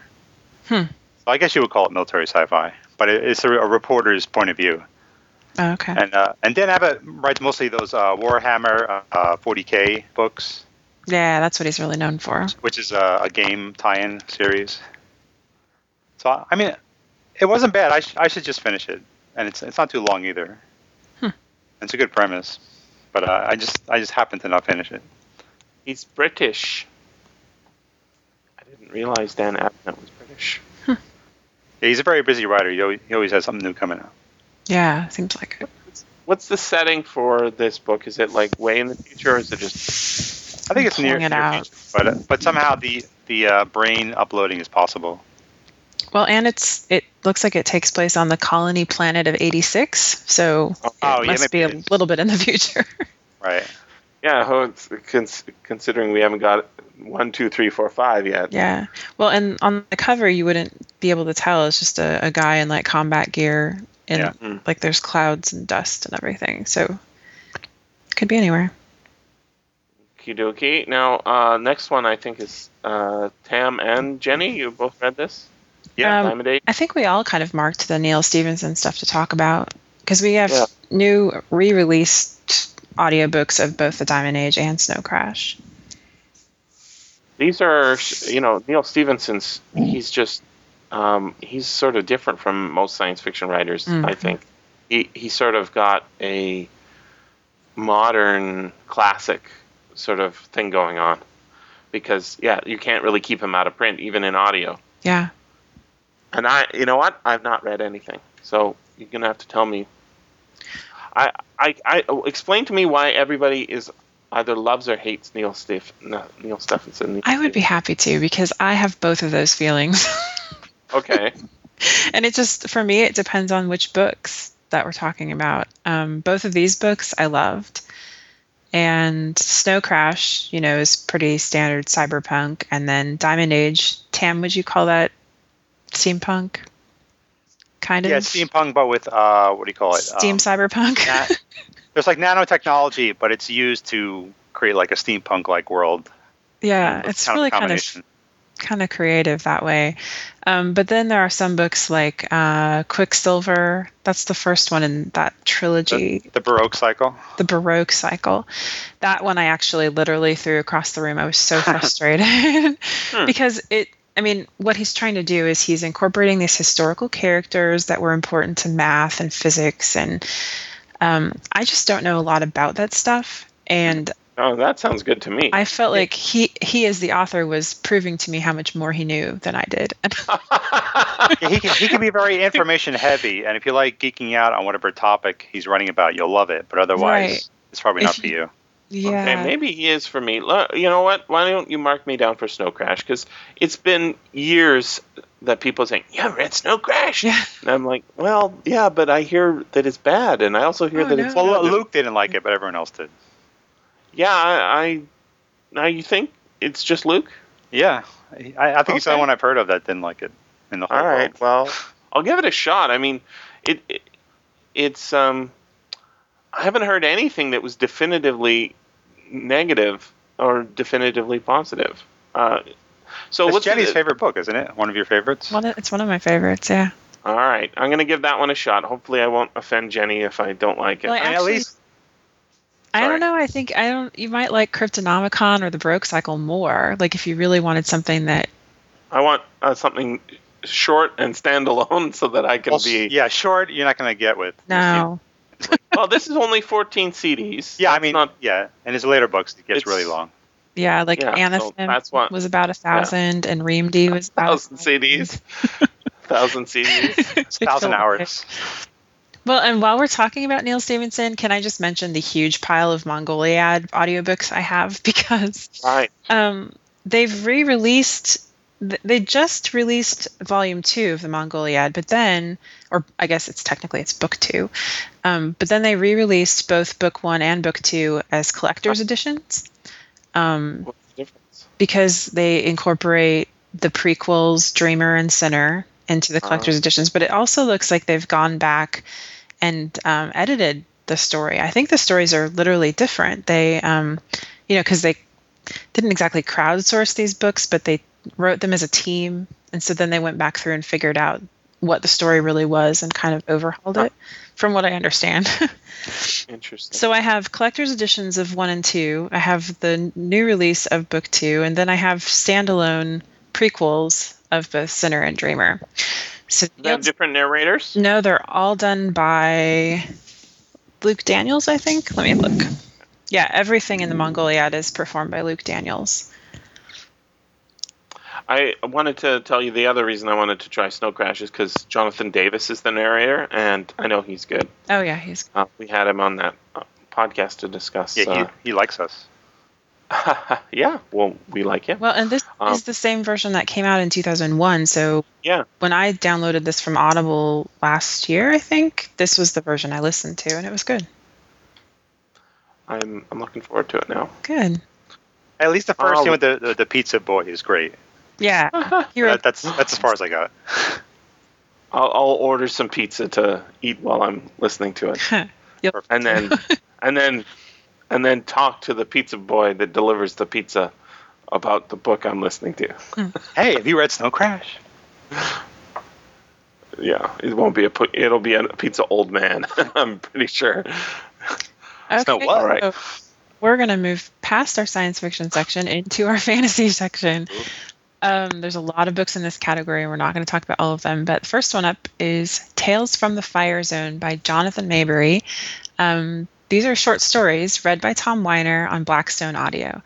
D: Hmm.
C: So I guess you would call it military sci-fi, but it, it's a, a reporter's point of view.
D: Oh, okay.
C: And uh, and Dan Abnett writes mostly those uh, Warhammer uh, 40k books,
D: yeah, that's what he's really known for.
C: which is a, a game tie-in series. So I mean, it wasn't bad. I, sh- I should just finish it, and it's it's not too long either.
D: Hmm.
C: It's a good premise, but uh, I just I just happened to not finish it.
B: He's British. I didn't realize Dan Abnett was British. Hmm.
C: Yeah, he's a very busy writer. He always, he always has something new coming out.
D: Yeah, seems like it.
B: What's the setting for this book? Is it like way in the future, or is it just
C: I think it's near,
D: it
C: near
D: out.
C: future, but uh, but somehow the the uh, brain uploading is possible.
D: Well, and it's it looks like it takes place on the colony planet of 86, so
C: Oh,
D: it
C: yeah,
D: must be
C: maybe
D: a little bit in the future.
C: Right.
B: yeah? oh, considering we haven't got one, two, three, four, five yet.
D: yeah. Well, and on the cover you wouldn't be able to tell. It's just a, a guy in like combat gear and
C: Yeah.
B: Mm.
D: like there's clouds and dust and everything. So could be anywhere.
B: Okie dokie. Now, uh, next one I think is uh, Tam and Jenny. You both read this?
C: Yeah.
D: Um, I think we all kind of marked the Neal Stephenson stuff to talk about because we have
B: Yeah.
D: new re-released audiobooks of both the Diamond Age and Snow Crash.
B: These are, you know, Neal Stephenson's. He's just, um, he's sort of different from most science fiction writers.
D: Mhm.
B: I think he he sort of got a modern classic sort of thing going on, because yeah, you can't really keep him out of print even in audio.
D: Yeah.
B: And I, you know what? I've not read anything, so you're gonna have to tell me. I, I, I explain to me why everybody is either loves or hates Neil no, Neal Stephenson.
D: I would be happy to because I have both of those feelings.
B: okay.
D: and it just for me it depends on which books that we're talking about. Um, both of these books I loved. And Snow Crash, you know, is pretty standard cyberpunk. And then Diamond Age, Tam, would you call that steampunk? Kind of
C: Yeah, steampunk, but with uh, what do you call it?
D: steam
C: Um,
D: cyberpunk.
C: na- there's like nanotechnology, but it's used to create like a steampunk-like world.
D: yeah,
C: It's
D: it's
C: kind
D: really kind of
C: combination.
D: Kind of creative that way. Um, but then there are some books like uh, Quicksilver. That's the first one in that trilogy,
C: The Baroque cycle.
D: the Baroque cycle. That one I actually literally threw across the room. I was so frustrated because it. I mean, what he's trying to do is he's incorporating these historical characters that were important to math and physics, and um, I just don't know a lot about that stuff. And
B: Oh, that sounds good to me.
D: I felt like he he as the author was proving to me how much more he knew than I did.
C: Yeah, he can he can be very information heavy, and if you like geeking out on whatever topic he's writing about, you'll love it. But otherwise,
D: Right.
C: it's probably
D: If
C: not for
D: you-
C: you.
D: yeah.
B: Okay, maybe he is for me. Lo- You know what? Why don't you mark me down for Snow Crash? Because it's been years that people saying, "Yeah, haven't read Snow Crash,"
D: Yeah.
B: and I'm like, "Well, yeah, but I hear that it's bad, and I also hear
D: Oh,
B: that
D: no.
B: it's
C: Well,
B: good."
C: Luke didn't like it, but everyone else did.
B: Yeah, I, I. Now you think it's just Luke?
C: Yeah, I, I think he's the only one I've heard of that didn't like it in the whole
B: All right.
C: world.
B: Well, I'll give it a shot. I mean, it, it it's um I haven't heard anything that was definitively negative or definitively positive. Uh, so
C: It's
B: what's
C: Jenny's
B: the,
C: favorite book, isn't it? One of your favorites.
D: One of, it's one of my favorites. Yeah.
B: All right, I'm gonna give that one a shot. Hopefully, I won't offend Jenny if I don't like it.
D: Well,
C: I mean, at
D: actually-
C: least
D: I don't know. I think I don't. You might like Cryptonomicon or the Baroque Cycle more. Like if you really wanted something that.
B: I want uh, something short and standalone so that I can
C: well,
B: be.
C: yeah, short. You're not going to get with.
D: No.
B: Well, this is only 14 CDs.
C: Yeah, I mean,
B: not
C: yeah, and his later books it gets really long.
D: Yeah, like
B: Yeah, so
D: Anathem
B: that's what-
D: was about a thousand, and Reamde was about a
B: thousand CDs. thousand CDs.
D: It's
C: Thousand
D: a lot.
C: hours.
D: Well, and while we're talking about Neal Stephenson, can I just mention the huge pile of Mongoliad audiobooks I have because
B: Right.
D: um, they've re-released they just released volume two of the Mongoliad, but then, or I guess it's technically it's book two, um, but then they re-released both book one and book two as collector's editions um,
B: What's the difference?
D: because they incorporate the prequels, Dreamer and Sinner, into the collector's editions. But it also looks like they've gone back and um, edited the story. I think the stories are literally different. They, um, you know, because they didn't exactly crowdsource these books, but they wrote them as a team, and so then they went back through and figured out what the story really was and kind of overhauled it, from what I understand.
B: Interesting.
D: so I have collector's editions of one and two. I have the new release of book two, and then I have standalone prequels of both Sinner and Dreamer. So
B: they have different narrators.
D: no, they're all done by Luke Daniels, I think. Let me look. Yeah, everything in the Mongoliad is performed by Luke Daniels.
B: I wanted to tell you the other reason I wanted to try Snow Crash is because Jonathan Davis is the narrator, and I know he's good.
D: Oh yeah, he's
B: Uh, we had him on that uh, podcast to discuss.
C: Yeah,
B: uh,
C: he, he likes us.
B: yeah, well, we like it.
D: well, and this
B: Um,
D: is the same version that came out in 2001. So
B: Yeah,
D: when I downloaded this from Audible last year, I think this was the version I listened to, and it was good.
B: I'm I'm looking forward to it now.
D: Good.
C: At least the first
B: Oh.
C: scene with the, the the pizza boy is great.
D: Yeah, he wrote
C: That, that's that's as far as I got.
B: I'll, I'll order some pizza to eat while I'm listening to it,
D: You'll-
B: and then and then and then talk to the pizza boy that delivers the pizza about the book I'm listening to.
C: Hey, have you read Snow Crash?
B: Yeah, it won't be a it'll be a pizza old man. I'm pretty sure.
C: Snow
D: Okay,
C: what?
B: All right.
D: so we're gonna move past our science fiction section into our fantasy section. Um, there's a lot of books in this category, we're not going to talk about all of them. But the first one up is Tales from the Fire Zone by Jonathan Maberry. Um, these are short stories read by Tom Weiner on Blackstone Audio,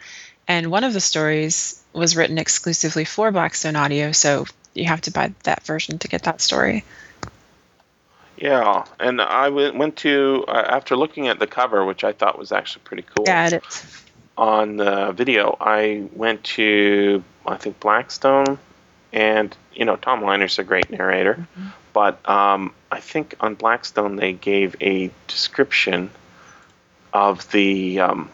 D: and one of the stories was written exclusively for Blackstone Audio, so you have to buy that version to get that story.
B: Yeah, and I w- went to uh, after looking at the cover, which I thought was actually pretty cool.
D: Yeah, it is.
B: on the video, I went to I think Blackstone, and you know Tom Weiner's a great narrator, but um, I think on Blackstone they gave a description of the um,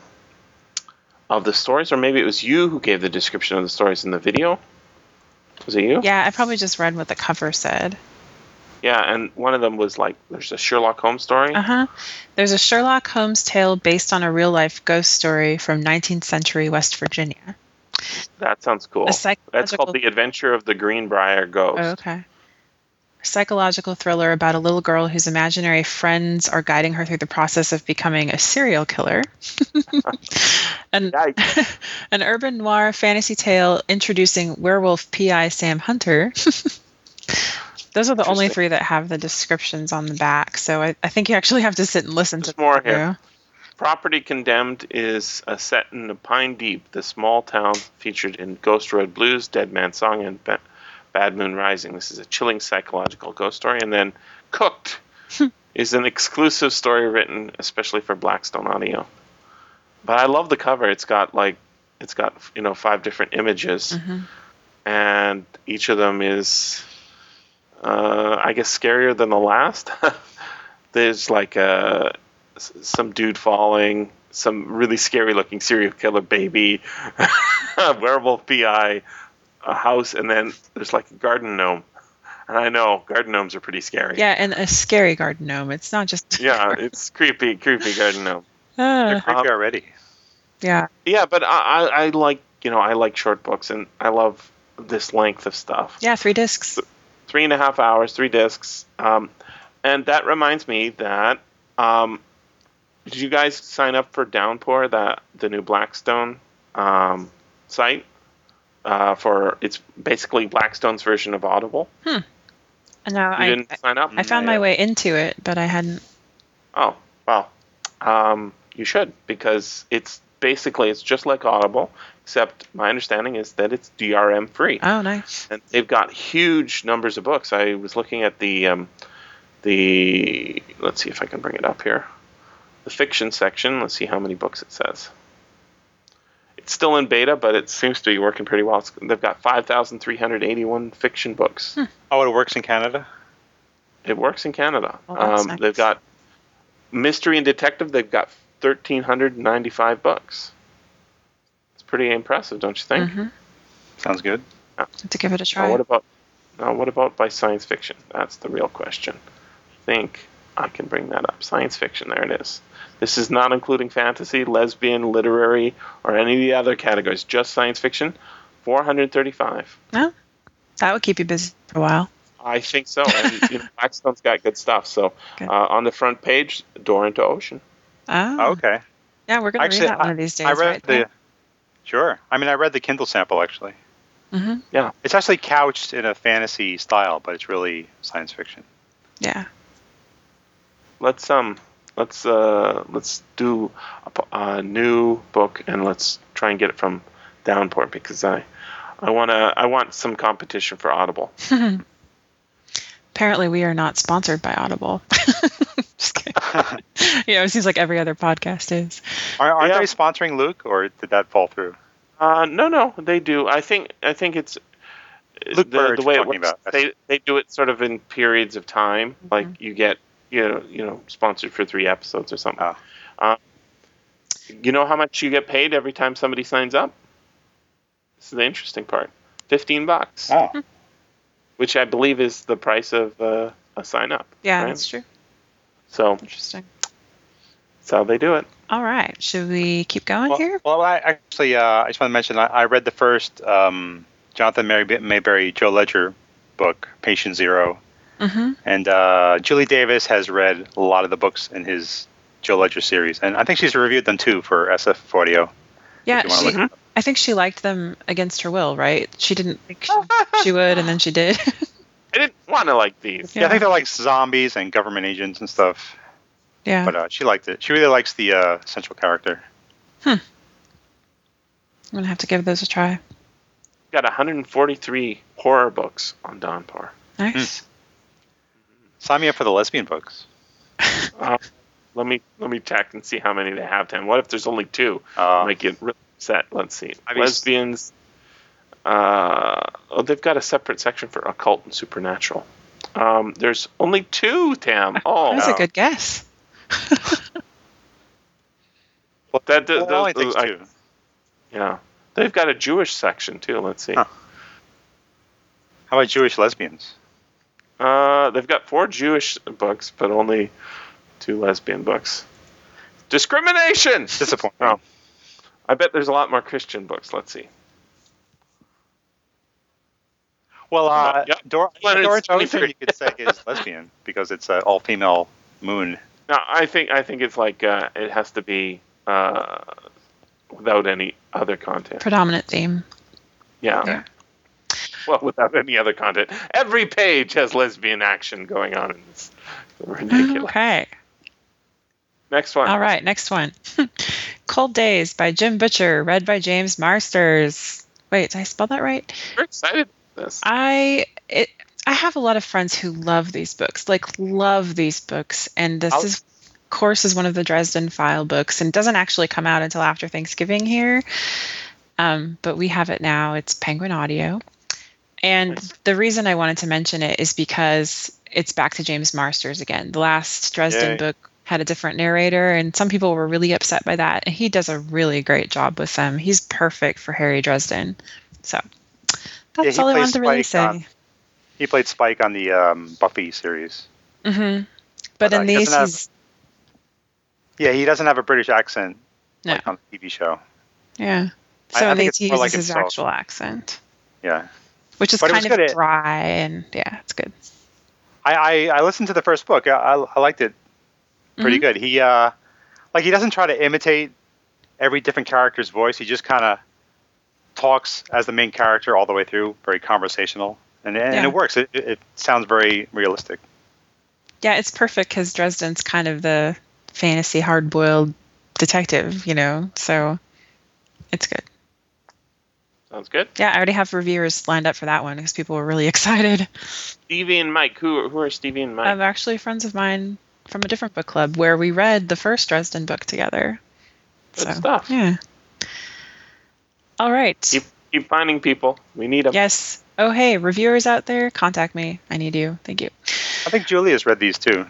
B: of the stories, or maybe it was you who gave the description of the stories in the video. Was it you?
D: Yeah, I probably just read what the cover said.
B: Yeah, and one of them was like, "There's a Sherlock Holmes story."
D: Uh huh. There's a Sherlock Holmes tale based on a real life ghost story from 19th century West Virginia.
B: That sounds cool.
D: A
B: That's called The Adventure of the Greenbrier Ghost.
D: Oh, okay. A psychological thriller about a little girl whose imaginary friends are guiding her through the process of becoming a serial killer. and
B: Yikes.
D: an urban noir fantasy tale introducing werewolf PI Sam Hunter. Those are the only three that have the descriptions on the back. So I, I think you actually have to sit and listen
B: There's
D: to
B: more here. Property Condemned is uh, set in the Pine Deep, the small town featured in Ghost Road Blues, Dead Man's Song, and Bad Moon Rising. This is a chilling psychological ghost story. And then Cooked is an exclusive story written especially for Blackstone Audio. But I love the cover. It's got like it's got you know five different images, and each of them is, uh, I guess, scarier than the last. There's like a s- some dude falling, some really scary looking serial killer baby, werewolf PI, a house, and then there's like a garden gnome. And I know garden gnomes are pretty scary.
D: Yeah, and a scary garden gnome. It's not just.
B: Yeah, it's creepy, creepy garden gnome.
C: They're
D: Ah,
C: creepy
B: Um,
C: already.
D: yeah.
B: Yeah, but I, I, I like you know I like short books and I love this length of stuff.
D: Yeah, three discs.
B: three and a half hours, three discs. Um, and that reminds me that um, did you guys sign up for Downpour, that the new Blackstone um, site? Uh, for it's basically Blackstone's version of Audible. Hmm.
D: No,
B: You
D: I,
B: didn't sign up?
D: I found my way into it, but I hadn't.
B: Oh, well, um, you should because it's basically it's just like Audible, except my understanding is that it's DRM free.
D: Oh, nice.
B: and they've got huge numbers of books. I was looking at the um, the let's see if I can bring it up here. The fiction section. Let's see how many books it says. It's still in beta, but it seems to be working pretty well. It's, they've got 5,381 fiction books.
C: Oh, it works in Canada.
B: It works in Canada.
D: Oh,
B: um,
D: nice.
B: They've got mystery and detective. They've got 1,395 books. It's pretty impressive, don't you think?
D: Mhm.
C: Sounds good.
D: To give it a
B: Now,
D: try.
B: what about now? What about by science fiction? That's the real question. I think I can bring that up. Science fiction. There it is. This is not including fantasy, lesbian, literary, or any of the other categories. Just science fiction. 435.
D: that would keep you busy for a while.
B: I think so. And you know, Blackstone's got good stuff. So
D: Good.
B: uh, on the front page, door into ocean.
D: Oh,
C: Oh, okay.
D: yeah, we're gonna
C: Actually,
D: read that one of these days,
C: I read
D: right?
C: the. Sure. I mean, I read the Kindle sample actually.
D: hmm
C: It's actually couched in a fantasy style, but it's really science fiction.
D: Yeah.
B: Let's um, let's uh, let's do a new book and let's try and get it from Downpour because I, I wanna I want some competition for Audible.
D: Apparently, we are not sponsored by Audible. Just kidding. yeah, it seems like every other podcast is.
C: Are, aren't
B: Yeah.
C: they sponsoring Luke, or did that fall through?
B: Uh, no, no, they do. I think I think it's
C: Luke
B: the,
C: Bird
B: the way it works.
C: about.
B: They they do it sort of in periods of time. Like you get you know you know sponsored for three episodes or something.
C: Oh.
B: Uh, you know how much you get paid every time somebody signs up? This is the interesting part. Fifteen bucks,
C: Oh,
B: which I believe is the price of uh, a sign up.
D: Yeah,
B: right?
D: that's true.
B: So
D: Interesting.
B: that's how they do it.
D: All right, should we keep going
C: well,
D: here?
C: well, I actually, uh, I just want to mention I, I read the first um, Jonathan Mary- Maberry Joe Ledger book, Patient Zero,
D: Mm-hmm.
C: and uh, Julie Davis has read a lot of the books in his Joe Ledger series, and I think she's reviewed them too for SFFaudio.
D: Yeah, she, I think she liked them against her will, right? She didn't think she, she would, and then she did.
B: I didn't want to like these.
C: Yeah. I think they're like zombies and government agents and stuff.
D: yeah.
C: But uh, she liked it. She really likes the uh, central character. Hmm.
D: I'm gonna have to give those a try.
B: Got 143 horror books on Downpour.
D: Nice.
C: Sign me up for the lesbian books.
B: Uh, let me let me check and see how many they have. Then what if there's only two?
C: Uh,
B: I might get really upset. Let's see.
C: I mean-
B: Lesbians. Uh, oh, they've got a separate section for occult and supernatural. Um, there's only two, Tam. Oh,
D: That was
C: no.
D: a good guess.
C: well,
B: that,
C: well, it
B: those- I-
C: two.
B: yeah. They've got a Jewish section too. Let's see.
C: Huh. How about Jewish lesbians?
B: Uh, they've got four Jewish books, but only two lesbian books. Discrimination.
C: Disappointing.
B: Oh. I bet there's a lot more Christian books. Let's see.
C: Well, uh,
B: Yeah.
C: Dor-
B: Well, it's
C: Door
B: into
C: Ocean, you could say is lesbian because it's an all-female moon.
B: No, I think I think it's like uh, it has to be uh, without any other content.
D: Predominant theme.
B: Yeah.
D: Yeah.
B: Well, without any other content. Every page has lesbian action going on. It's ridiculous.
D: Okay.
B: Next one.
D: All right, next one. Cold Days by Jim Butcher, read by James Marsters. Wait, did I spell that right?
B: We're excited about this.
D: I it I have a lot of friends who love these books, like love these books, and this
C: I'll-
D: is of course is one of the Dresden File books, and doesn't actually come out until after Thanksgiving here. Um, but we have it now. It's Penguin Audio, and the reason I wanted to mention it is because it's back to James Marsters again. The last Dresden
C: Yay.
D: book had a different narrator, and some people were really upset by that. And he does a really great job with them. He's perfect for Harry Dresden. So that's
C: he
D: all I wanted to really
C: Spike
D: say.
C: on- He played Spike on the um, Buffy series.
D: hmm But
C: But, uh,
D: in
C: he
D: these,
C: doesn't have-
D: he's
C: Yeah, he doesn't have a British accent
D: No.
C: like on the TV show.
D: yeah. So
C: I
D: in
C: think
D: these, he uses
C: like
D: his
C: himself.
D: actual accent,
C: Yeah,
D: which is
C: But
D: kind of dry and yeah, it's good.
C: I, I, I listened to the first book. I, I, I liked it pretty
D: Mhm.
C: good. He uh, like he doesn't try to imitate every different character's voice. He just kind of talks as the main character all the way through, very conversational, and and
D: Yeah.
C: it works. It, it, it sounds very realistic.
D: Yeah, it's perfect because Dresden's kind of the fantasy hard-boiled detective, you know. So it's good.
B: Sounds good.
D: Yeah, I already have reviewers lined up for that one because people were really excited.
B: Stevie and Mike. Who who are Stevie and Mike?
D: I'm actually friends of mine from a different book club where we read the first Dresden book together.
B: Good
D: so,
B: stuff.
D: Yeah. All right.
B: Keep keep finding people. We need them.
D: Yes. Oh, hey, reviewers out there, contact me. I need you. Thank you.
C: I think Julia's read these too.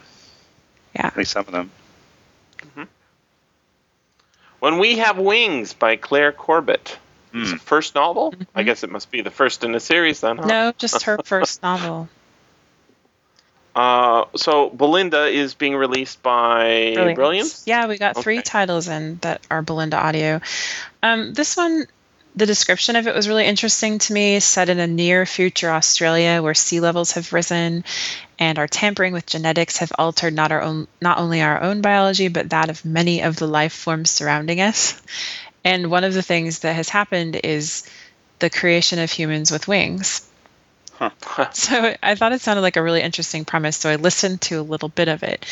D: Yeah.
C: At least some of them. Mm-hmm.
B: When We Have Wings by Claire Corbett. It's
C: Hmm.
B: first novel. I
D: Mhm.
B: guess it must be the first in the series then. Huh?
D: No, just her first novel.
B: Uh, so Bolinda is being released by Brilliance.
D: Yeah, we got three titles in that are Bolinda Audio. Um, this one, the description of it was really interesting to me. Set in a near future Australia where sea levels have risen, and our tampering with genetics have altered not our own, not only our own biology, but that of many of the life forms surrounding us. And one of the things that has happened is the creation of humans with wings. So I thought it sounded like a really interesting premise. So I listened to a little bit of it.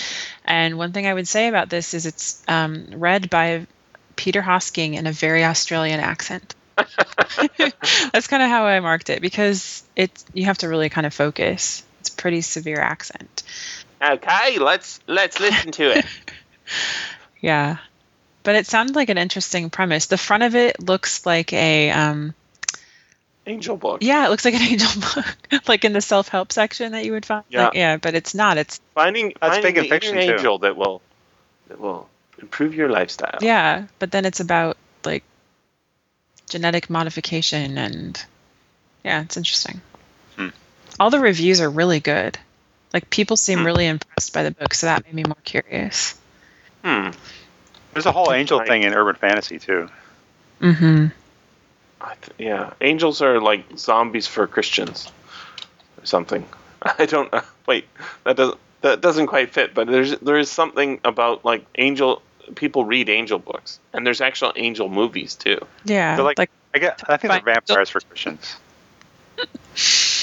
D: And one thing I would say about this is it's um, read by Peter Hosking in a very Australian accent. That's kind of how I marked it because it's you have to really kind of focus. It's a pretty severe accent.
B: okay, let's let's listen to it.
D: Yeah. But it sounds like an interesting premise. The front of it looks like a um,
B: Angel book.
D: yeah, it looks like an angel book, like in the self-help section that you would find.
B: Yeah.
D: Like, yeah, but it's not. It's
B: Finding
C: That's
B: finding
C: big in
B: the
C: fiction,
B: inner
C: too.
B: angel that will that will improve your lifestyle.
D: Yeah, but then it's about like genetic modification and yeah, it's interesting.
C: Hmm.
D: All the reviews are really good. Like people seem
B: Hmm.
D: really impressed by the book, so that made me more curious.
B: Hmm.
C: There's a whole angel
B: Right.
C: thing in urban fantasy too.
D: Mm-hmm.
B: I th- yeah, angels are like zombies for Christians, or something. I don't know. Wait, that doesn't that doesn't quite fit. But there's there is something about like angel people read angel books, and there's actual angel movies too.
D: Yeah,
C: They're
D: like,
C: like, I get. I think they're
D: Fine.
C: vampires for Christians.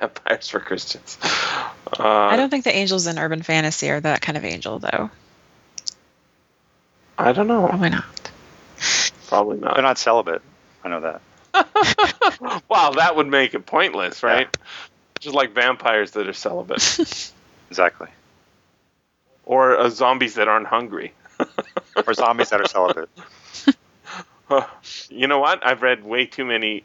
B: Vampires for Christians. Uh,
D: I don't think the angels in urban fantasy are that kind of angel, though.
B: I don't know.
D: Probably not.
B: Probably not.
C: They're
B: not.
C: not celibate. I know that.
B: Wow, that would make it pointless, right? Just like vampires that are celibate,
C: Exactly.
B: or uh, zombies that aren't hungry.
C: Or zombies that are celibate.
B: you know what? I've read way too many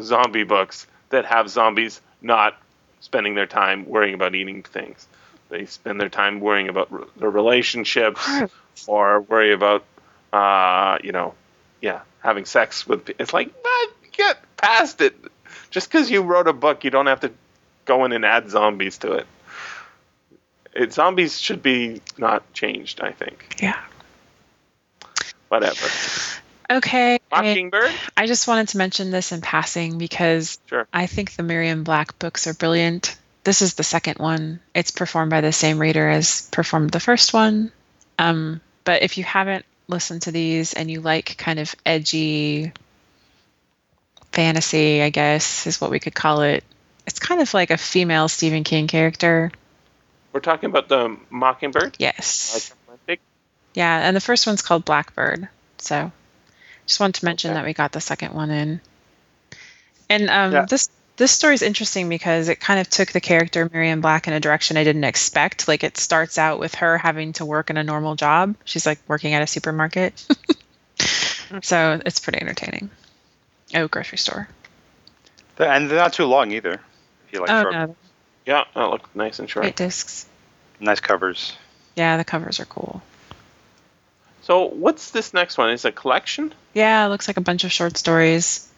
B: zombie books that have zombies not spending their time worrying about eating things. They spend their time worrying about r- their relationships or worry about, uh, you know, yeah, having sex with. It's like, get past it. Just because you wrote a book, you don't have to go in and add zombies to it. It zombies should be not changed. I think.
D: Yeah.
B: Whatever.
D: Okay.
B: Mockingbird.
D: I just wanted to mention this in passing because
B: Sure.
D: I think the Miriam Black books are brilliant. This is the second one. It's performed by the same reader as performed the first one. Um, but if you haven't listened to these and you like kind of edgy fantasy, I guess is what we could call it. It's kind of like a female Stephen King character.
B: We're talking about the Mockingbird.
D: Yes.
B: Like,
D: Yeah, and the first one's called Blackbird. So just wanted to mention
B: Okay.
D: that we got the second one in. And um,
C: Yeah.
D: this this story is interesting because it kind of took the character Miriam Black in a direction I didn't expect. Like it starts out with her having to work in a normal job. She's like working at a supermarket. so it's pretty entertaining. Oh, grocery store.
C: And they're not too long either. If you like
D: oh
C: short,
D: no,
B: Yeah, that looked nice and short.
D: great discs.
C: nice covers.
D: Yeah, the covers are cool.
B: So, what's this next one? Is it a collection?
D: Yeah, it looks like a bunch of short stories.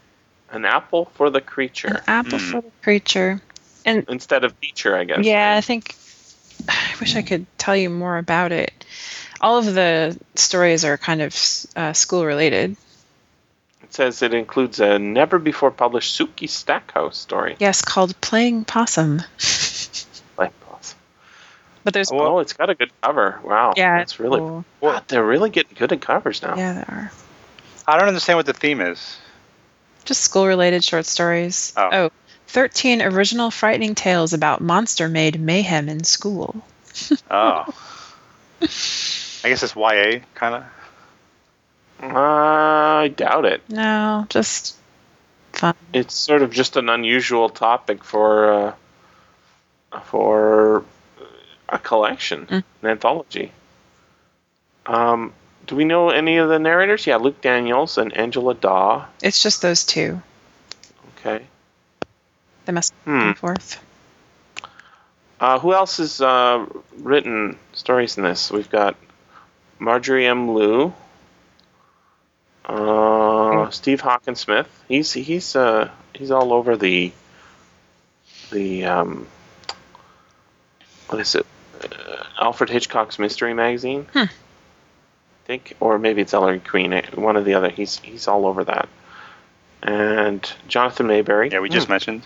B: An apple for the creature.
D: An
B: creature
D: apple
C: Hmm.
D: for the creature. And
B: instead of teacher, I guess.
D: Yeah, I think I wish I could tell you more about it. All of the stories are kind of uh, school related.
B: It says it includes a never before published Sookie Stackhouse story.
D: Yes, called Playing Possum.
B: Like, boss.
D: But there's
B: oh, it's got a good cover. Wow.
D: yeah,
B: That's really.
D: cool.
B: God, they're really getting good at covers now.
D: yeah, they are
C: I don't understand what the theme is.
D: Just school related short stories.
C: Oh.
D: 13 original frightening tales about monster made mayhem in school.
C: Oh. I guess it's YA kind of.
B: I doubt it.
D: No, just fun.
B: It's sort of just an unusual topic for uh, for a collection,
D: Mm.
B: an anthology. Um, do we know any of the narrators? Yeah, Luke Daniels and Angela Dawe.
D: It's just those two.
B: Okay.
D: They must
B: Hmm.
D: back and forth.
B: Uh, who else has uh, written stories in this? We've got Marjorie M. Liu, uh, Steve Hockensmith. He's he's uh, he's all over the the um, what is it? Uh, Alfred Hitchcock's Mystery Magazine.
D: Hmm.
B: I think, or maybe it's Ellery Queen. eh, One or the other. He's he's all over that. And Jonathan Maberry.
C: Yeah, we just mentioned.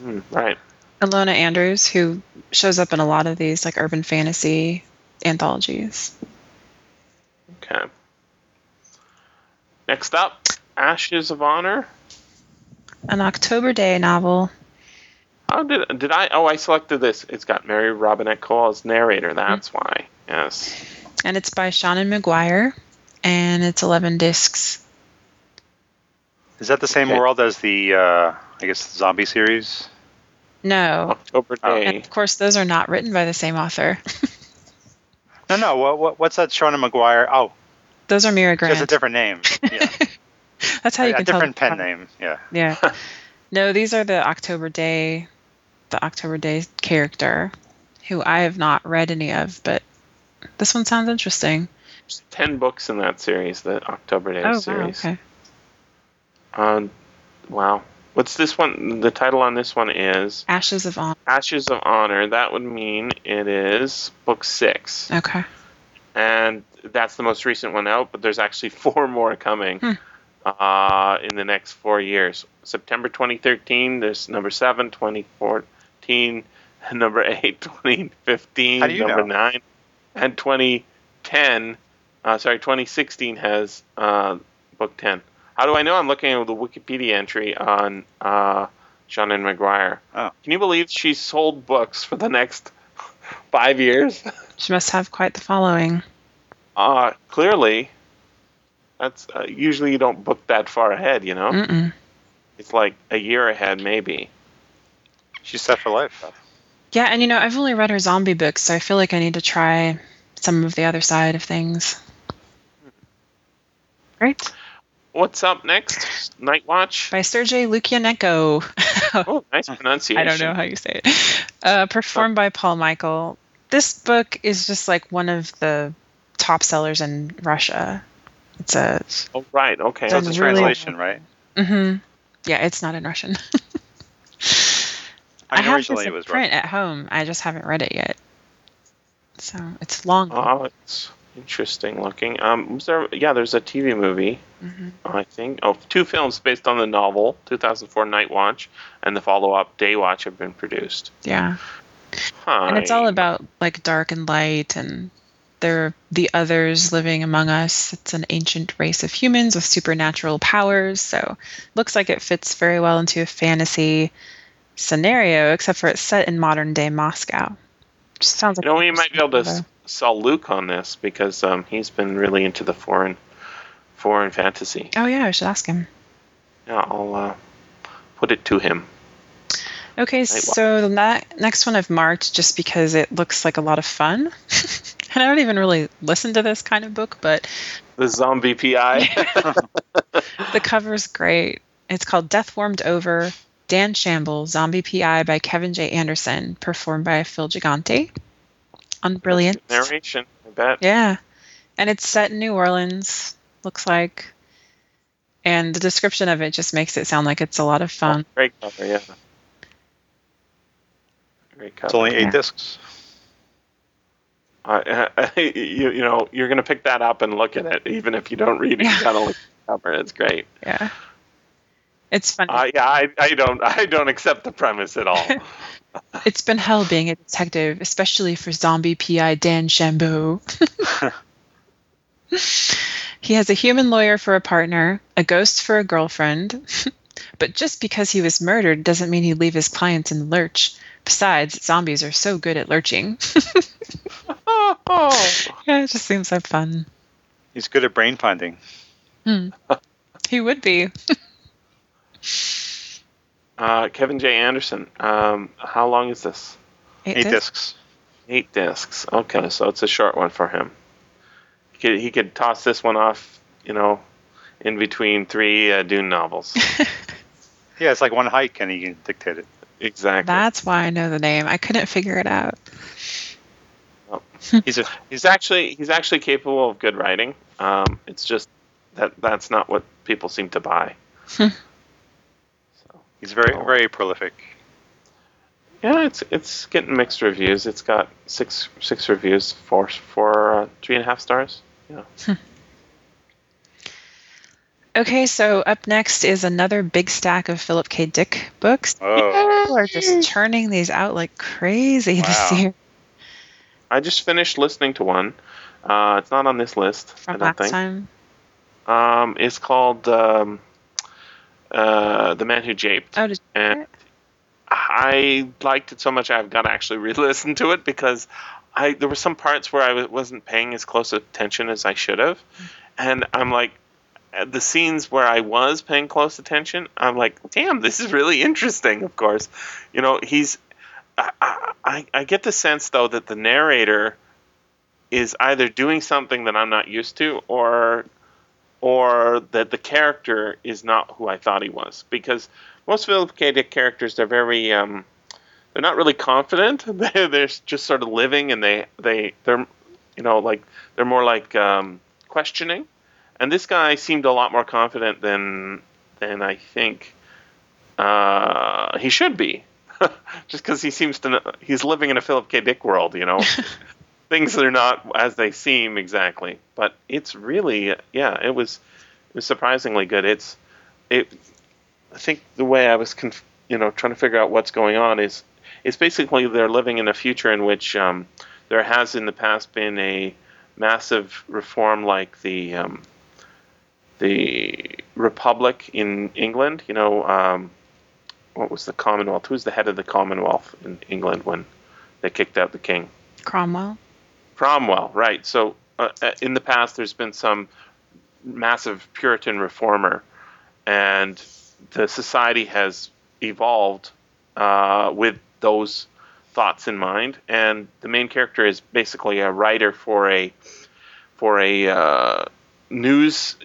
B: Hmm, right.
D: Ilona Andrews, who shows up in a lot of these like urban fantasy anthologies.
B: Okay. Next up, Ashes of Honor.
D: An October Daye novel.
B: How did did I? Oh, I selected this. It's got Mary Robinette Kowal as narrator. That's
D: Hmm.
B: why. Yes.
D: And it's by Seanan McGuire. And it's 11 discs.
C: Is that the same
B: Okay.
C: world as the, uh, I guess, the zombie series?
D: No.
B: October
C: Oh.
B: Day.
D: And of course, those are not written by the same author.
C: No, no. What, what, what's that? Seanan McGuire. Oh,
D: those are Mira
C: she has a different name. Yeah,
D: That's how you
C: a
D: can tell.
C: different
D: the
C: pen
D: difference.
C: name. Yeah.
D: Yeah. no, these are the October Daye, the October Daye character, who I have not read any of, but this one sounds interesting.
B: There's Ten books in that series, the October Daye series.
D: Oh, wow,
B: series.
D: okay.
B: Um, wow. What's this one? The title on this one is
D: Ashes of Honor.
B: Ashes of Honor. That would mean it is book six.
D: Okay.
B: and that's the most recent one out. But there's actually four more coming
D: Hmm.
B: uh, in the next four years. September 2013, there's number seven, 2014, number eight, 2015,
C: How do you
B: number
C: know?
B: nine, and 2010. Uh, sorry, 2016 has uh, book 10. How do I know? I'm looking at the Wikipedia entry on uh, Seanan McGuire.
C: Oh.
B: Can you believe she sold books for the next five years?
D: She must have quite the following.
B: Uh, clearly, that's uh, usually you don't book that far ahead. You know,
D: Mm-mm.
B: it's like a year ahead, maybe.
C: She's set for life.
D: Yeah, and you know, I've only read her zombie books, so I feel like I need to try some of the other side of things. Great.
B: What's up next? Night Watch.
D: By Sergei Lukianenko.
B: Oh, nice pronunciation.
D: I don't know how you say it. Uh, performed by Paul Michael. This book is just like one of the top sellers in Russia. It's a.
B: Oh, right. Okay.
C: So it's a
D: really-
C: translation, right?
D: Mm hmm Yeah, it's not in Russian.
C: I mean,
D: have
C: originally
D: this
C: it
D: in
C: was
D: print at home. I just haven't read it yet. So it's long.
B: Oh, it's interesting looking. Um, was there? Yeah, there's a TV movie.
D: Mhm.
B: I think. Oh, two films based on the novel, 2004 Night Watch, and the follow-up Day Watch have been produced.
D: Yeah.
B: Huh.
D: and it's all about like dark and light and they're the others living among us it's an ancient race of humans with supernatural powers so looks like it fits very well into a fantasy scenario except for it's set in modern day moscow Just sounds like
B: You know, we might be able to
D: though.
B: sell Luke on this because um, he's been really into the foreign, foreign fantasy.
D: oh yeah i should ask him
B: Yeah, I'll uh, put it to him.
D: okay so the next one i've marked just because it looks like a lot of fun and i don't even really listen to this kind of book but
B: The zombie PI.
D: The cover's great. It's called Death Warmed Over, Dan Shamble, Zombie PI by Kevin J. Anderson, performed by Phil Gigante on Brilliance.
B: narration. I bet.
D: Yeah. And it's set in New Orleans, looks like. And the description of it just makes it sound like it's a lot of fun.
B: Great cover, yeah. Great cover.
C: It's only eight
D: Yeah.
C: discs.
B: Uh, you, you know, you're gonna pick that up and look at it, even if you don't read it. You gotta look at the cover. It's great.
D: Yeah. It's funny.
B: Uh, yeah, I, I don't, I don't accept the premise at all.
D: it's been hell being a detective, especially for zombie PI Dan Shamble. he has a human lawyer for a partner, a ghost for a girlfriend, but just because he was murdered doesn't mean he'd leave his clients in the lurch. Besides, zombies are so good at lurching.
B: oh,
D: yeah, it just seems so fun.
C: He's good at brain finding.
D: He would be.
B: Uh, Kevin J. Anderson. Um, how long is this?
C: Eight
D: discs?
C: discs.
B: Eight discs. Okay, so it's a short one for him. could he could toss this one off, you know, in between three uh, Dune novels.
C: Yeah, it's like one hike and he can dictate it.
B: exactly.
D: That's why I know the name. I couldn't figure it out.
C: He's a
B: He's actually he's actually capable of good writing. Um, it's just that that's not what people seem to buy. so
C: he's very
B: Oh.
C: very prolific.
B: yeah, it's it's getting mixed reviews. It's got six six reviews, four for uh, three and a half stars. Yeah.
D: Okay, so up next is another big stack of Philip K. Dick books.
C: Oh,
D: People are just churning these out like crazy this
C: Wow.
D: year
B: I just finished listening to one. Uh, it's not on this list. I don't
D: last
B: think.
D: time.
B: Um, it's called um, uh, "The Man Who Japed,"
D: Oh,
B: and? I liked it so much I've got to actually re-listen to it because I there were some parts where I w- wasn't paying as close attention as I should have, and I'm like, the scenes where I was paying close attention, I'm like, damn, this is really interesting. Of course, you know, he's. I, I, I get the sense though that the narrator is either doing something that I'm not used to, or or that the character is not who I thought he was. Because most Philip K. Dick characters, they're very, um, they're not really confident. They're, they're just sort of living, and they they they're, you know, like they're more like um, questioning. And this guy seemed a lot more confident than than I think uh, he should be. just because he seems to, know, he's living in a Philip K. Dick world, you know. Things that are not as they seem exactly, but it's really, yeah, it was, it was surprisingly good. It's, it, I think the way I was, conf- you know, trying to figure out what's going on is, it's basically they're living in a future in which um, there has in the past been a massive reform like the um, the Republic in England. You know, um, what was the Commonwealth? Who's the head of the Commonwealth in England when they kicked out the king?
D: Cromwell.
B: Cromwell, right. So uh, uh, in the past, there's been some massive Puritan reformer, and the society has evolved uh, with those thoughts in mind. And the main character is basically a writer for a for a uh, news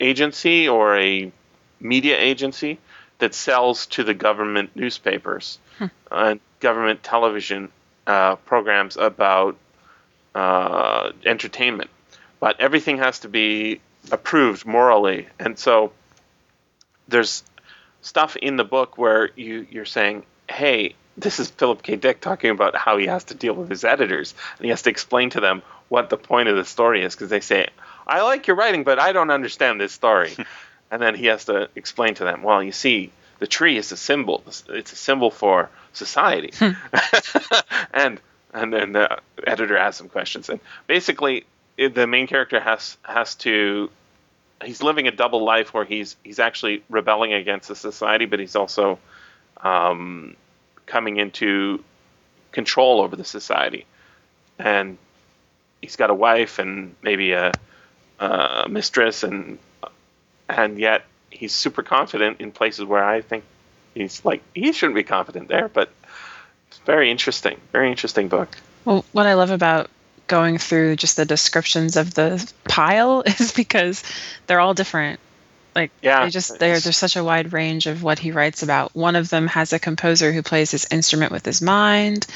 B: agency or a media agency that sells to the government newspapers and government television uh, programs about uh, entertainment, but everything has to be approved morally, and so there's stuff in the book where you you're saying, hey. This is Philip K. Dick talking about how he has to deal with his editors, and he has to explain to them what the point of the story is because they say, "I like your writing, but I don't understand this story," and then he has to explain to them, "Well, you see, the tree is a symbol. It's a symbol for society," and and then the editor asks some questions, and basically the main character has has to he's living a double life where he's he's actually rebelling against the society, but he's also um, coming into control over the society, and he's got a wife and maybe a, a mistress, and and yet he's super confident in places where I think he's like he shouldn't be confident there, but it's very interesting, very interesting book.
D: Well, what I love about going through just the descriptions of the pile is because they're all different. Like
B: Yeah,
D: they just there's such a wide range of what he writes about. One of them has a composer who plays his instrument with his mind.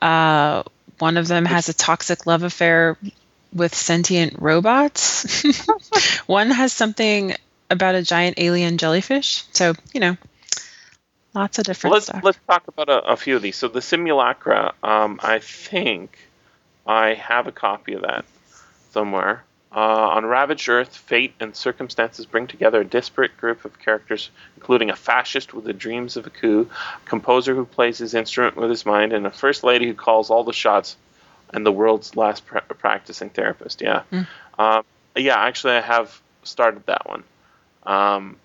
D: Uh, one of them has a toxic love affair with sentient robots. one has something about a giant alien jellyfish. So you know, lots of different
B: let's
D: stuff.
B: let's talk about a, a few of these. So the simulacra, um, I think I have a copy of that somewhere. Uh, on ravaged Earth, fate and circumstances bring together a disparate group of characters, including a fascist with the dreams of a coup, a composer who plays his instrument with his mind, and a first lady who calls all the shots, and the world's last pra- practicing therapist. Yeah, um, yeah. Actually, I have started that one. Um,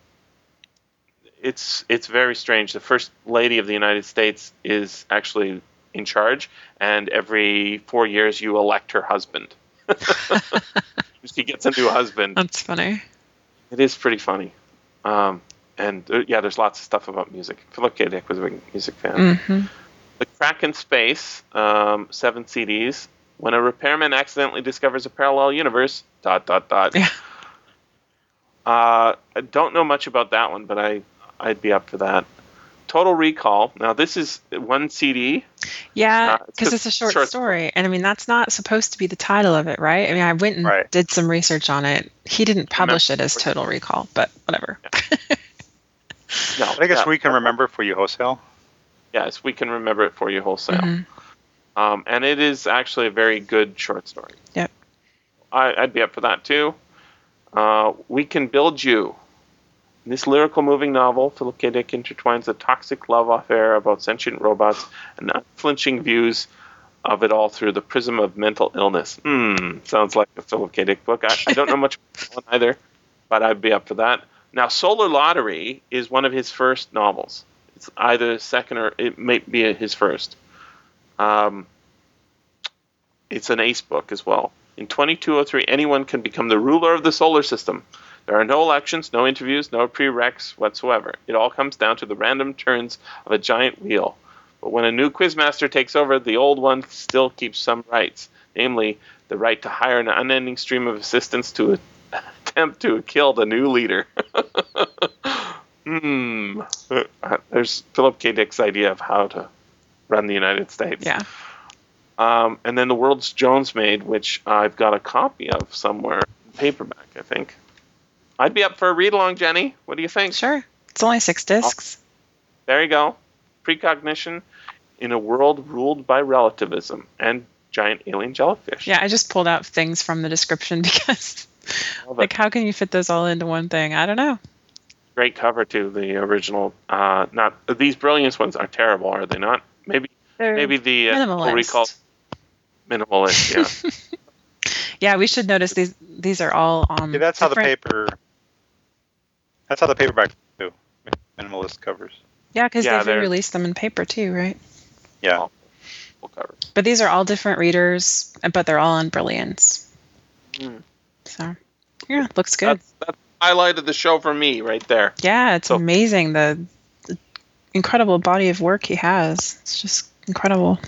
B: it's it's very strange. The first lady of the United States is actually in charge, and every four years you elect her husband. she gets a new husband.
D: That's funny.
B: It is pretty funny. Um, and uh, yeah, there's lots of stuff about music. Philip K. Dick was a big music fan.
D: hmm
B: The Crack in Space, um, seven CDs. When a repairman accidentally discovers a parallel universe. Dot dot dot.
D: Yeah.
B: Uh, I don't know much about that one, but I I'd be up for that. Total Recall. Now this is one CD.
D: Yeah,
B: Uh, it's
D: because it's a short,
B: short
D: story, and I mean that's not supposed to be the title of it, right? I mean, I went and
C: Right.
D: did some research on it. He didn't publish it as Total Recall, but whatever.
B: No,
C: I guess
B: yeah,
C: we can remember for you wholesale.
B: Yes, we can remember it for you wholesale.
D: Mhm.
B: Um, and it is actually a very good short story.
D: Yep.
B: I, I'd be up for that too. Uh, we Can Build You. In this lyrical moving novel, Philip K. Dick intertwines a toxic love affair about sentient robots and unflinching views of it all through the prism of mental illness. Hmm, sounds like a Philip K. Dick book. I, I don't know much about one either, but I'd be up for that. Now, Solar Lottery is one of his first novels. It's either second or it may be his first. Um, it's an ace book as well. In 2203, anyone can become the ruler of the solar system. There are no elections, no interviews, no prereqs whatsoever. It all comes down to the random turns of a giant wheel. But when a new quizmaster takes over, the old one still keeps some rights, namely the right to hire an unending stream of assistants to attempt to kill the new leader. hmm. Uh, There's Philip K. Dick's idea of how to run the United States.
D: Yeah.
B: Um, and then the World's Jones Made, which I've got a copy of somewhere, paperback, I think. I'd be up for a read along, Jenny. What do you think?
D: Sure. It's only six discs.
B: There you go. Precognition in a world ruled by relativism and giant alien jellyfish.
D: Yeah, I just pulled out things from the description because, like, how can you fit those all into one thing? I don't know.
B: Great cover to The original. Uh, not these brilliance ones are terrible, are they not? Maybe
D: They're
B: maybe the uh,
D: minimalist.
B: recall minimalist. Yeah.
D: Yeah, we should notice these. These are all um.
C: Yeah, that's how the paper. That's how the paperback do. Minimalist covers.
D: Yeah, because
B: Yeah,
D: they've released them in paper too, right?
C: Yeah.
B: Full cover.
D: But these are all different readers, but they're all on Brilliance.
B: Hmm.
D: So, yeah, looks good.
B: That's that's the highlight of the show for me right there.
D: yeah, it's
B: so-
D: amazing the, the incredible body of work he has. It's just incredible.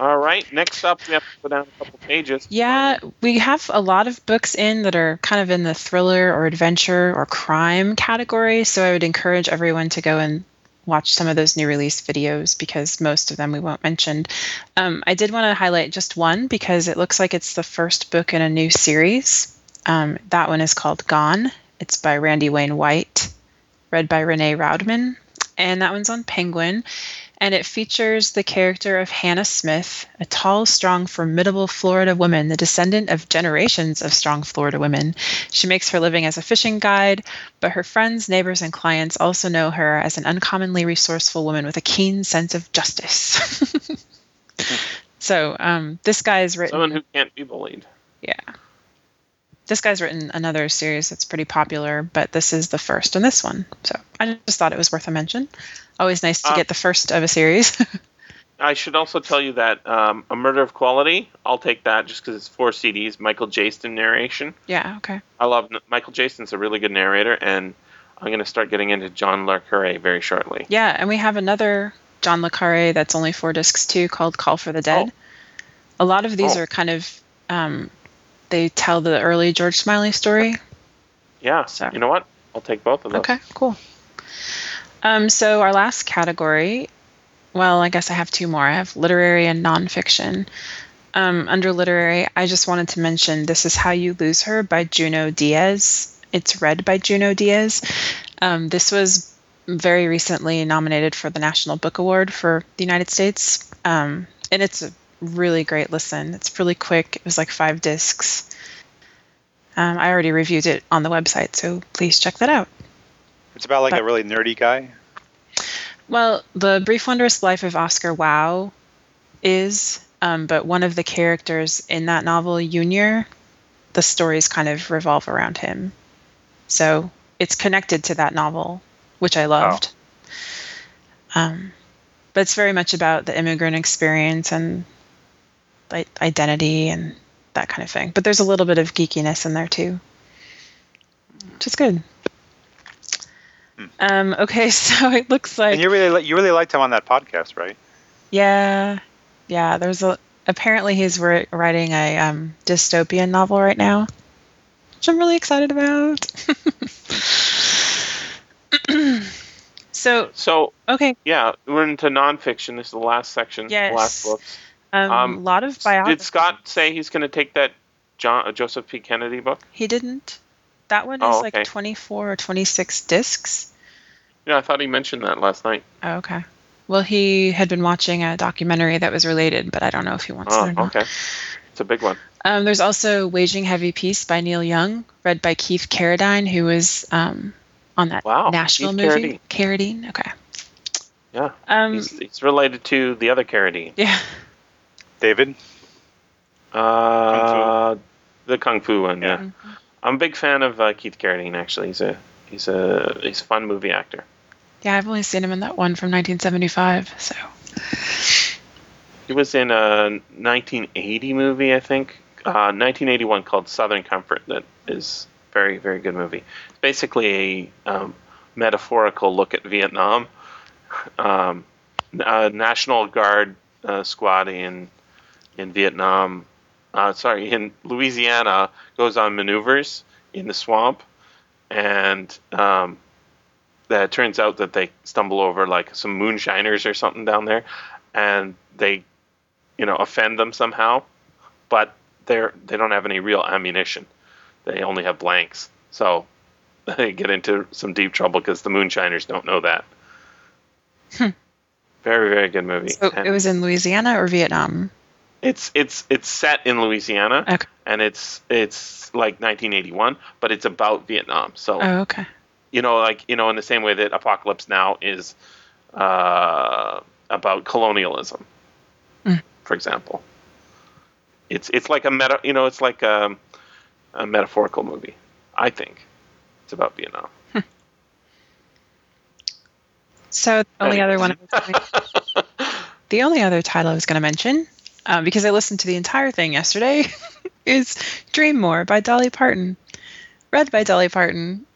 B: All right. Next up, we have to go down a couple pages.
D: Yeah, we have a lot of books in that are kind of in the thriller or adventure or crime category. So I would encourage everyone to go and watch some of those new release videos because most of them we won't mention. Um, I did want to highlight just one because it looks like it's the first book in a new series. Um, that one is called Gone. It's by Randy Wayne White, read by Renee Raudman, and that one's on Penguin and it features the character of Hannah Smith, a tall, strong, formidable Florida woman, the descendant of generations of strong Florida women. She makes her living as a fishing guide, but her friends, neighbors, and clients also know her as an uncommonly resourceful woman with a keen sense of justice. so, um, this guy is written.
B: Someone who can't be bullied.
D: Yeah. This guy's written another series that's pretty popular, but this is the first in this one. So I just thought it was worth a mention. Always nice to
B: Um,
D: get the first of a series.
B: I should also tell you that um, A Murder of Quality, I'll take that just because it's four CDs, Michael Jayston narration.
D: yeah, okay.
B: I love Michael Jayston's a really good narrator, and I'm going to start getting into John Le Carre very shortly.
D: Yeah, and we have another John Le Carre that's only four discs too, called Call for the Dead. A lot of these
B: Oh.
D: are kind of um, they tell the early George Smiley story.
B: Yeah,
D: So-
B: you know what? I'll take both of those.
D: Okay, cool. Um, so our last category, well, I guess I have two more. I have literary and nonfiction. Um, under literary, I just wanted to mention "This Is How You Lose Her" by Junot Diaz. It's read by Junot Diaz. Um, this was very recently nominated for the National Book Award for the United States, um, and it's a really great listen. It's really quick. It was like five discs. Um, I already reviewed it on the website, so please check that out.
C: It's about like
D: But-
C: a really nerdy guy.
D: Well, the Brief Wondrous Life of Oscar Wao is, um, but one of the characters in that novel, Junior, the stories kind of revolve around him. So it's connected to that novel, which I loved. Um, but it's very much about the immigrant experience and like identity and that kind of thing. But there's a little bit of geekiness in there too, which is good. Um, okay, so it looks like
C: And you really li- you really liked him on that podcast, right?
D: yeah, yeah. There's a apparently he's ri- writing a um, dystopian novel right now, which I'm really excited about. so
B: So
D: okay,
B: yeah, we're into nonfiction. This is the last section. the last
D: Yes.
B: books.
D: Um,
B: Um,
D: a lot of biography.
B: Did Scott say he's going to take that John uh, Joseph P. Kennedy book?
D: He didn't. That one is
B: Oh, okay.
D: like 24 or 26 discs.
B: Yeah, I thought he mentioned that last night.
D: Oh, okay. Well, he had been watching a documentary that was related, but I don't know if he wants
B: Oh,
D: or not.
B: okay. It's a big one.
D: Um, there's also Waging Heavy Peace by Neil Young, read by Keith Carradine, who was um, on that
B: Wow,
D: Nashville
B: Keith
D: movie. Carradine. Okay.
B: Yeah,
D: Um,
B: he's, he's related to the other Carradine.
D: yeah.
C: David.
B: Uh, the Kung Fu one. Yeah,
D: Mhm.
B: I'm a big fan of uh, Keith Carradine. Actually, he's a he's a he's a fun movie actor.
D: Yeah, I've only seen him in that one from 1975. So.
B: He was in a 1980 movie, I think, uh, 1981 called Southern Comfort. That is very very good movie. It's basically a um, metaphorical look at Vietnam. Um, a National Guard uh, squad in in Vietnam, uh, sorry, in Louisiana goes on maneuvers in the swamp, and um, that it turns out that they stumble over like some moonshiners or something down there, and they, you know, offend them somehow, but they're they don't have any real ammunition. They only have blanks, so they get into some deep trouble because the moonshiners don't know that. Very very good movie.
D: So it was in Louisiana or Vietnam?
B: It's it's it's set in Louisiana,
D: Okay.
B: and it's it's like 1981, but it's about Vietnam. So
D: Oh, okay.
B: you know, like you know, in the same way that Apocalypse Now is uh, about colonialism,
D: Mm.
B: for example. It's it's like a meta, you know, it's like a, a metaphorical movie. I think it's about Vietnam.
D: So the only other one, I was going- the only other title I was going to mention, um, because I listened to the entire thing yesterday, is "Dream More" by Dolly Parton, read by Dolly Parton.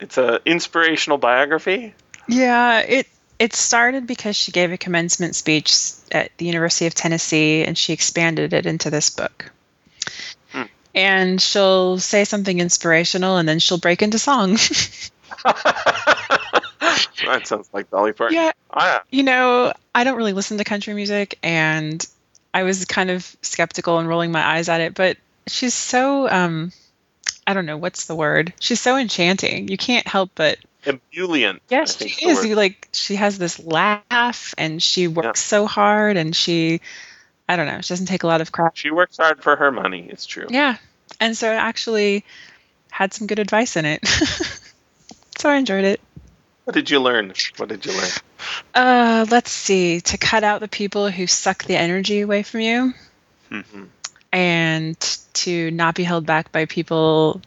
B: It's a inspirational biography.
D: Yeah, it it started because she gave a commencement speech at the University of Tennessee, and she expanded it into this book.
B: Hmm.
D: And she'll say something inspirational, and then she'll break into song.
B: that sounds like Dolly Parton.
D: yeah,
B: I,
D: You know, I don't really listen to country music, and I was kind of skeptical and rolling my eyes at it, but she's so, um, I don't know, what's the word? She's so enchanting. You can't help but.
B: ebullient.
D: Yes, she is. You like, she has this laugh, and she works so hard, and she, I don't know, she doesn't take a lot of crap.
B: She works hard for her money. It's true.
D: Yeah. And so it actually had some good advice in it. so I enjoyed it.
B: What did you learn? What did you learn?
D: Uh, let's see. To cut out the people who suck the energy away from you,
B: Mhm.
D: and to not be held back by people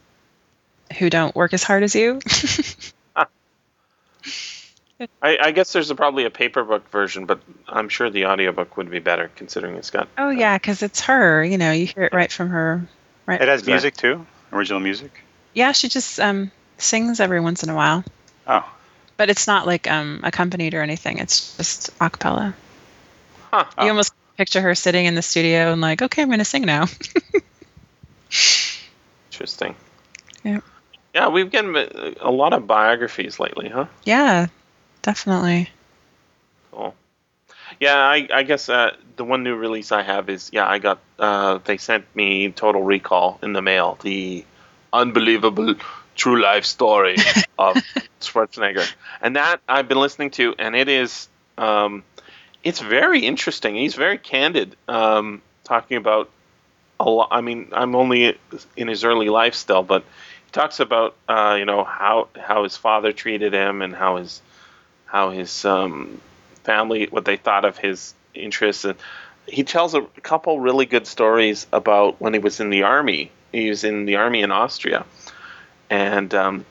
D: who don't work as hard as you.
B: I, I guess there's a, probably a paper book version, but I'm sure the audiobook would be better considering it's got.
D: oh yeah, because it's her. You know, you hear it right from her. Right.
C: It has music too, original music.
D: Yeah, she just um sings every once in a while,
C: Oh,
D: but it's not like um accompanied or anything. It's just a cappella.
B: Huh.
D: You almost picture her sitting in the studio and like, okay, I'm gonna sing now.
B: Interesting.
D: Yeah.
B: Yeah, we've gotten a a lot of biographies lately, huh?
D: yeah, definitely.
B: Cool. Yeah, I, I guess uh, the one new release I have is yeah, I got uh, they sent me Total Recall in the mail, the unbelievable true life story of Schwarzenegger, and that I've been listening to, and it is um, it's very interesting. He's very candid, um, talking about a lot. I mean, I'm only in his early life still, but he talks about uh, you know how how his father treated him and how his how his um, family what they thought of his interests and he tells a couple really good stories about when he was in the army he was in the army in austria and um,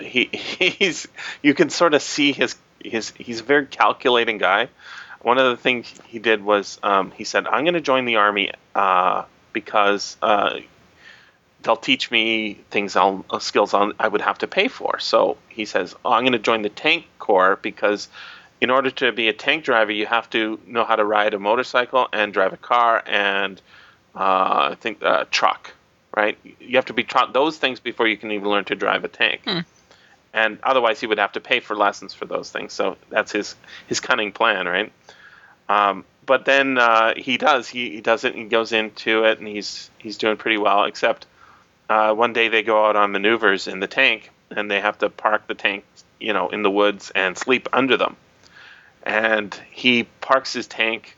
B: he he's you can sort of see his his he's a very calculating guy one of the things he did was um, he said i'm going to join the army uh, because uh, they'll teach me things I'll uh, skills I'll, I would have to pay for. So he says, oh, I'm going to join the tank corps because in order to be a tank driver, you have to know how to ride a motorcycle and drive a car and uh, I think a truck, right? You have to be taught those things before you can even learn to drive a tank.
D: Hmm.
B: And otherwise, he would have to pay for lessons for those things. So that's his his cunning plan, right? Um, but then uh, he does he, he does it and goes into it and he's he's doing pretty well. Except uh, one day they go out on maneuvers in the tank and they have to park the tank, you know, in the woods and sleep under them. And he parks his tank,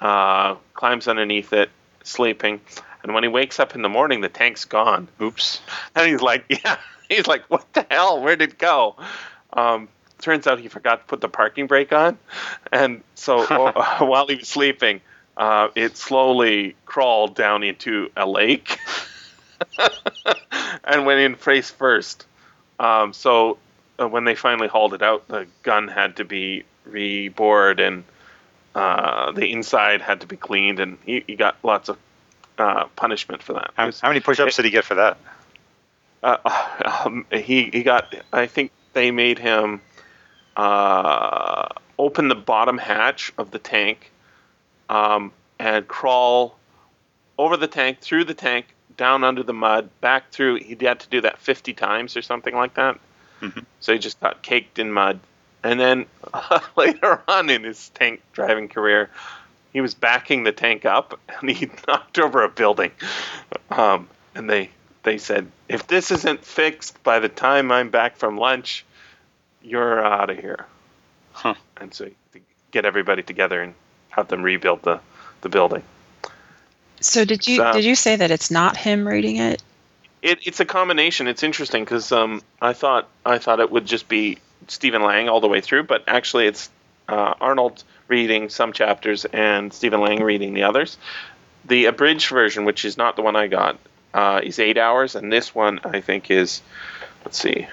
B: uh, climbs underneath it, sleeping. And when he wakes up in the morning, the tank's gone.
C: Oops.
B: And he's like, yeah, he's like, what the hell? Where did it go? Um, turns out he forgot to put the parking brake on, and so while he was sleeping, uh, it slowly crawled down into a lake and went in face first. Um, so uh, when they finally hauled it out, the gun had to be rebored and uh, the inside had to be cleaned, and he, he got lots of uh, punishment for that.
C: How, how many push-ups did he get for that?
B: uh, um, he he got. I think they made him uh, open the bottom hatch of the tank um, and crawl over the tank, through the tank, down under the mud, back through. He had to do that 50 times or something like that.
C: Mhm.
B: So he just got caked in mud. And then later on in his tank driving career, he was backing the tank up and he knocked over a building. Um, and they they said, if this isn't fixed by the time I'm back from lunch, you're out of here.
C: Huh.
B: And so to get everybody together and have them rebuild the, the building.
D: So did you
B: So-
D: did you say that it's not him reading it?
B: It, it's a combination. It's interesting because um, I thought I thought it would just be Stephen Lang all the way through, but actually it's uh, Arnold reading some chapters and Stephen Lang reading the others. The abridged version, which is not the one I got, uh, is eight hours, and this one I think is let's see,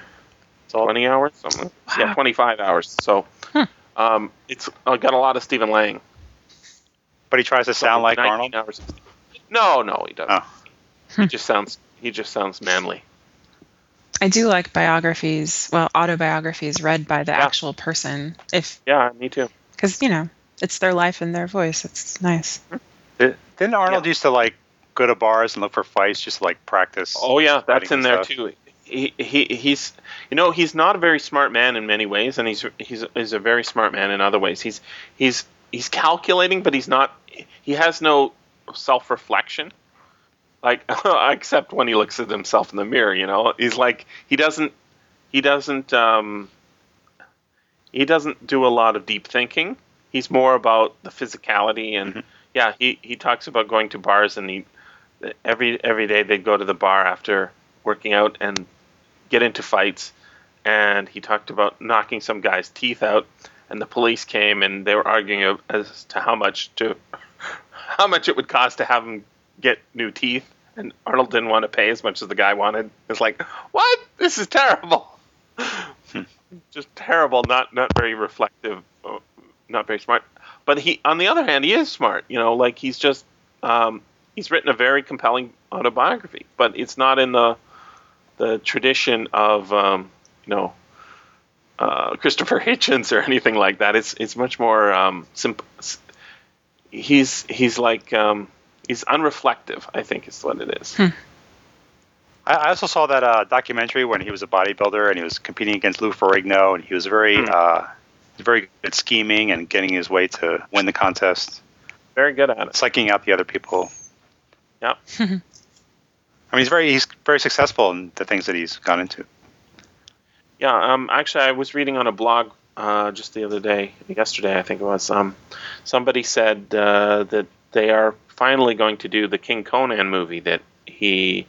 B: it's twenty hours, something. Yeah, twenty-five hours. So
D: Hmm.
B: um, it's uh, got a lot of Stephen Lang.
C: But he tries to sound like Arnold.
B: Hours. No, no, he doesn't.
C: Oh.
B: He just sounds he just sounds manly.
D: I do like biographies, well, autobiographies read by the
B: Yeah.
D: actual person, if
B: Yeah, me too.
D: because you know it's their life and their voice. It's nice. Mm-hmm.
C: Didn't Arnold
B: Yeah.
C: used to like go to bars and look for fights just like practice?
B: Oh yeah, that's in there
C: stuff?
B: too. He, he he's you know he's not a very smart man in many ways, and he's he's he's a very smart man in other ways. He's he's he's calculating, but he's not. He has no self reflection. Like except when he looks at himself in the mirror, you know, he's like he doesn't he doesn't um, he doesn't do a lot of deep thinking. He's more about the physicality and
C: Mhm.
B: yeah, he he talks about going to bars and he every every day they'd go to the bar after working out and get into fights and he talked about knocking some guy's teeth out and the police came and they were arguing as to how much to how much it would cost to have him get new teeth and Arnold didn't want to pay as much as the guy wanted. It's like, "What? This is terrible." Just terrible, not not very reflective, uh, not very smart. But he on the other hand, he is smart, you know, like he's just um, he's written a very compelling autobiography, but it's not in the the tradition of um, you know uh, Christopher Hitchens or anything like that. It's it's much more um, simple. He's he's like um, he's unreflective. I think is what it is.
C: I, I also saw that uh, documentary when he was a bodybuilder and he was competing against Lou Ferrigno, and he was very,
B: Hmm.
C: uh, very good at scheming and getting his way to win the contest,
B: Very good at it.
C: psyching out the other people.
B: Yeah.
C: I mean, he's very, he's very successful in the things that he's gone into.
B: Yeah, um, actually, I was reading on a blog uh, just the other day, yesterday, I think it was. Um, somebody said uh, that they are finally going to do the King Conan movie that he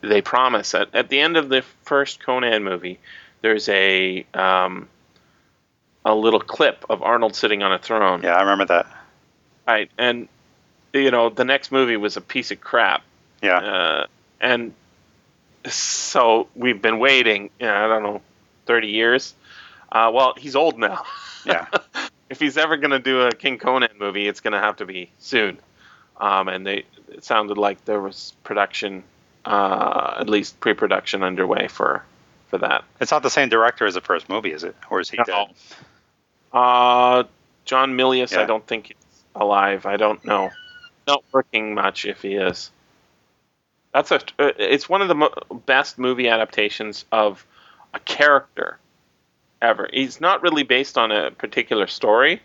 B: they promise at at the end of the first Conan movie. There's a um, a little clip of Arnold sitting on a throne.
C: Yeah, I remember that.
B: Right, and you know the next movie was a piece of crap.
C: Yeah.
B: Uh, and so we've been waiting. You know, I don't know, thirty years. Uh, well, he's old now.
C: Yeah.
B: if he's ever going to do a King Conan movie, it's going to have to be soon. Um, and they it sounded like there was production, uh, at least pre-production underway for for that.
C: It's not the same director as the first movie, is it? Or is he
B: No.
C: dead?
B: Uh, John Milius, I don't think he's alive. I don't know. Not working much if he is. That's a. uh, It's one of the mo- best movie adaptations of a character ever. He's not really based on a particular story,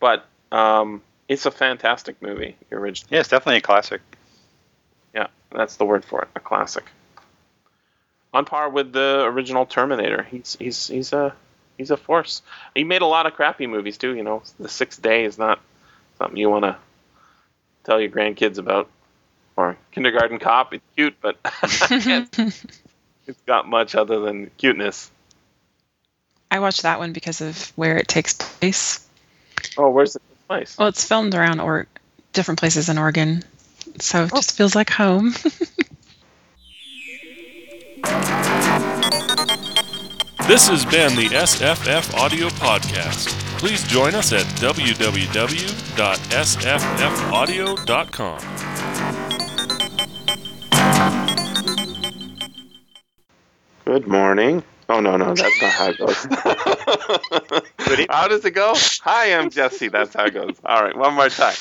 B: but um, it's a fantastic movie. The original.
C: Yeah, it's definitely a classic.
B: Yeah, that's the word for it. A classic. On par with the original Terminator. He's he's he's a he's a force. He made a lot of crappy movies too. You know, The Sixth Day is not something you want to tell your grandkids about. Or Kindergarten Cop. It's cute, but it's got much other than cuteness.
D: I watched that one because of where it takes place.
B: Oh, where's the place?
D: Well, it's filmed around or different places in Oregon, so it oh. just feels like home.
A: This has been the SFFaudio Podcast. Please join us at www.sffaudio.com.
B: Good morning. Oh no, no, that's not how it goes. How does it go? Hi, I'm Jesse. That's how it goes. All right, one more time.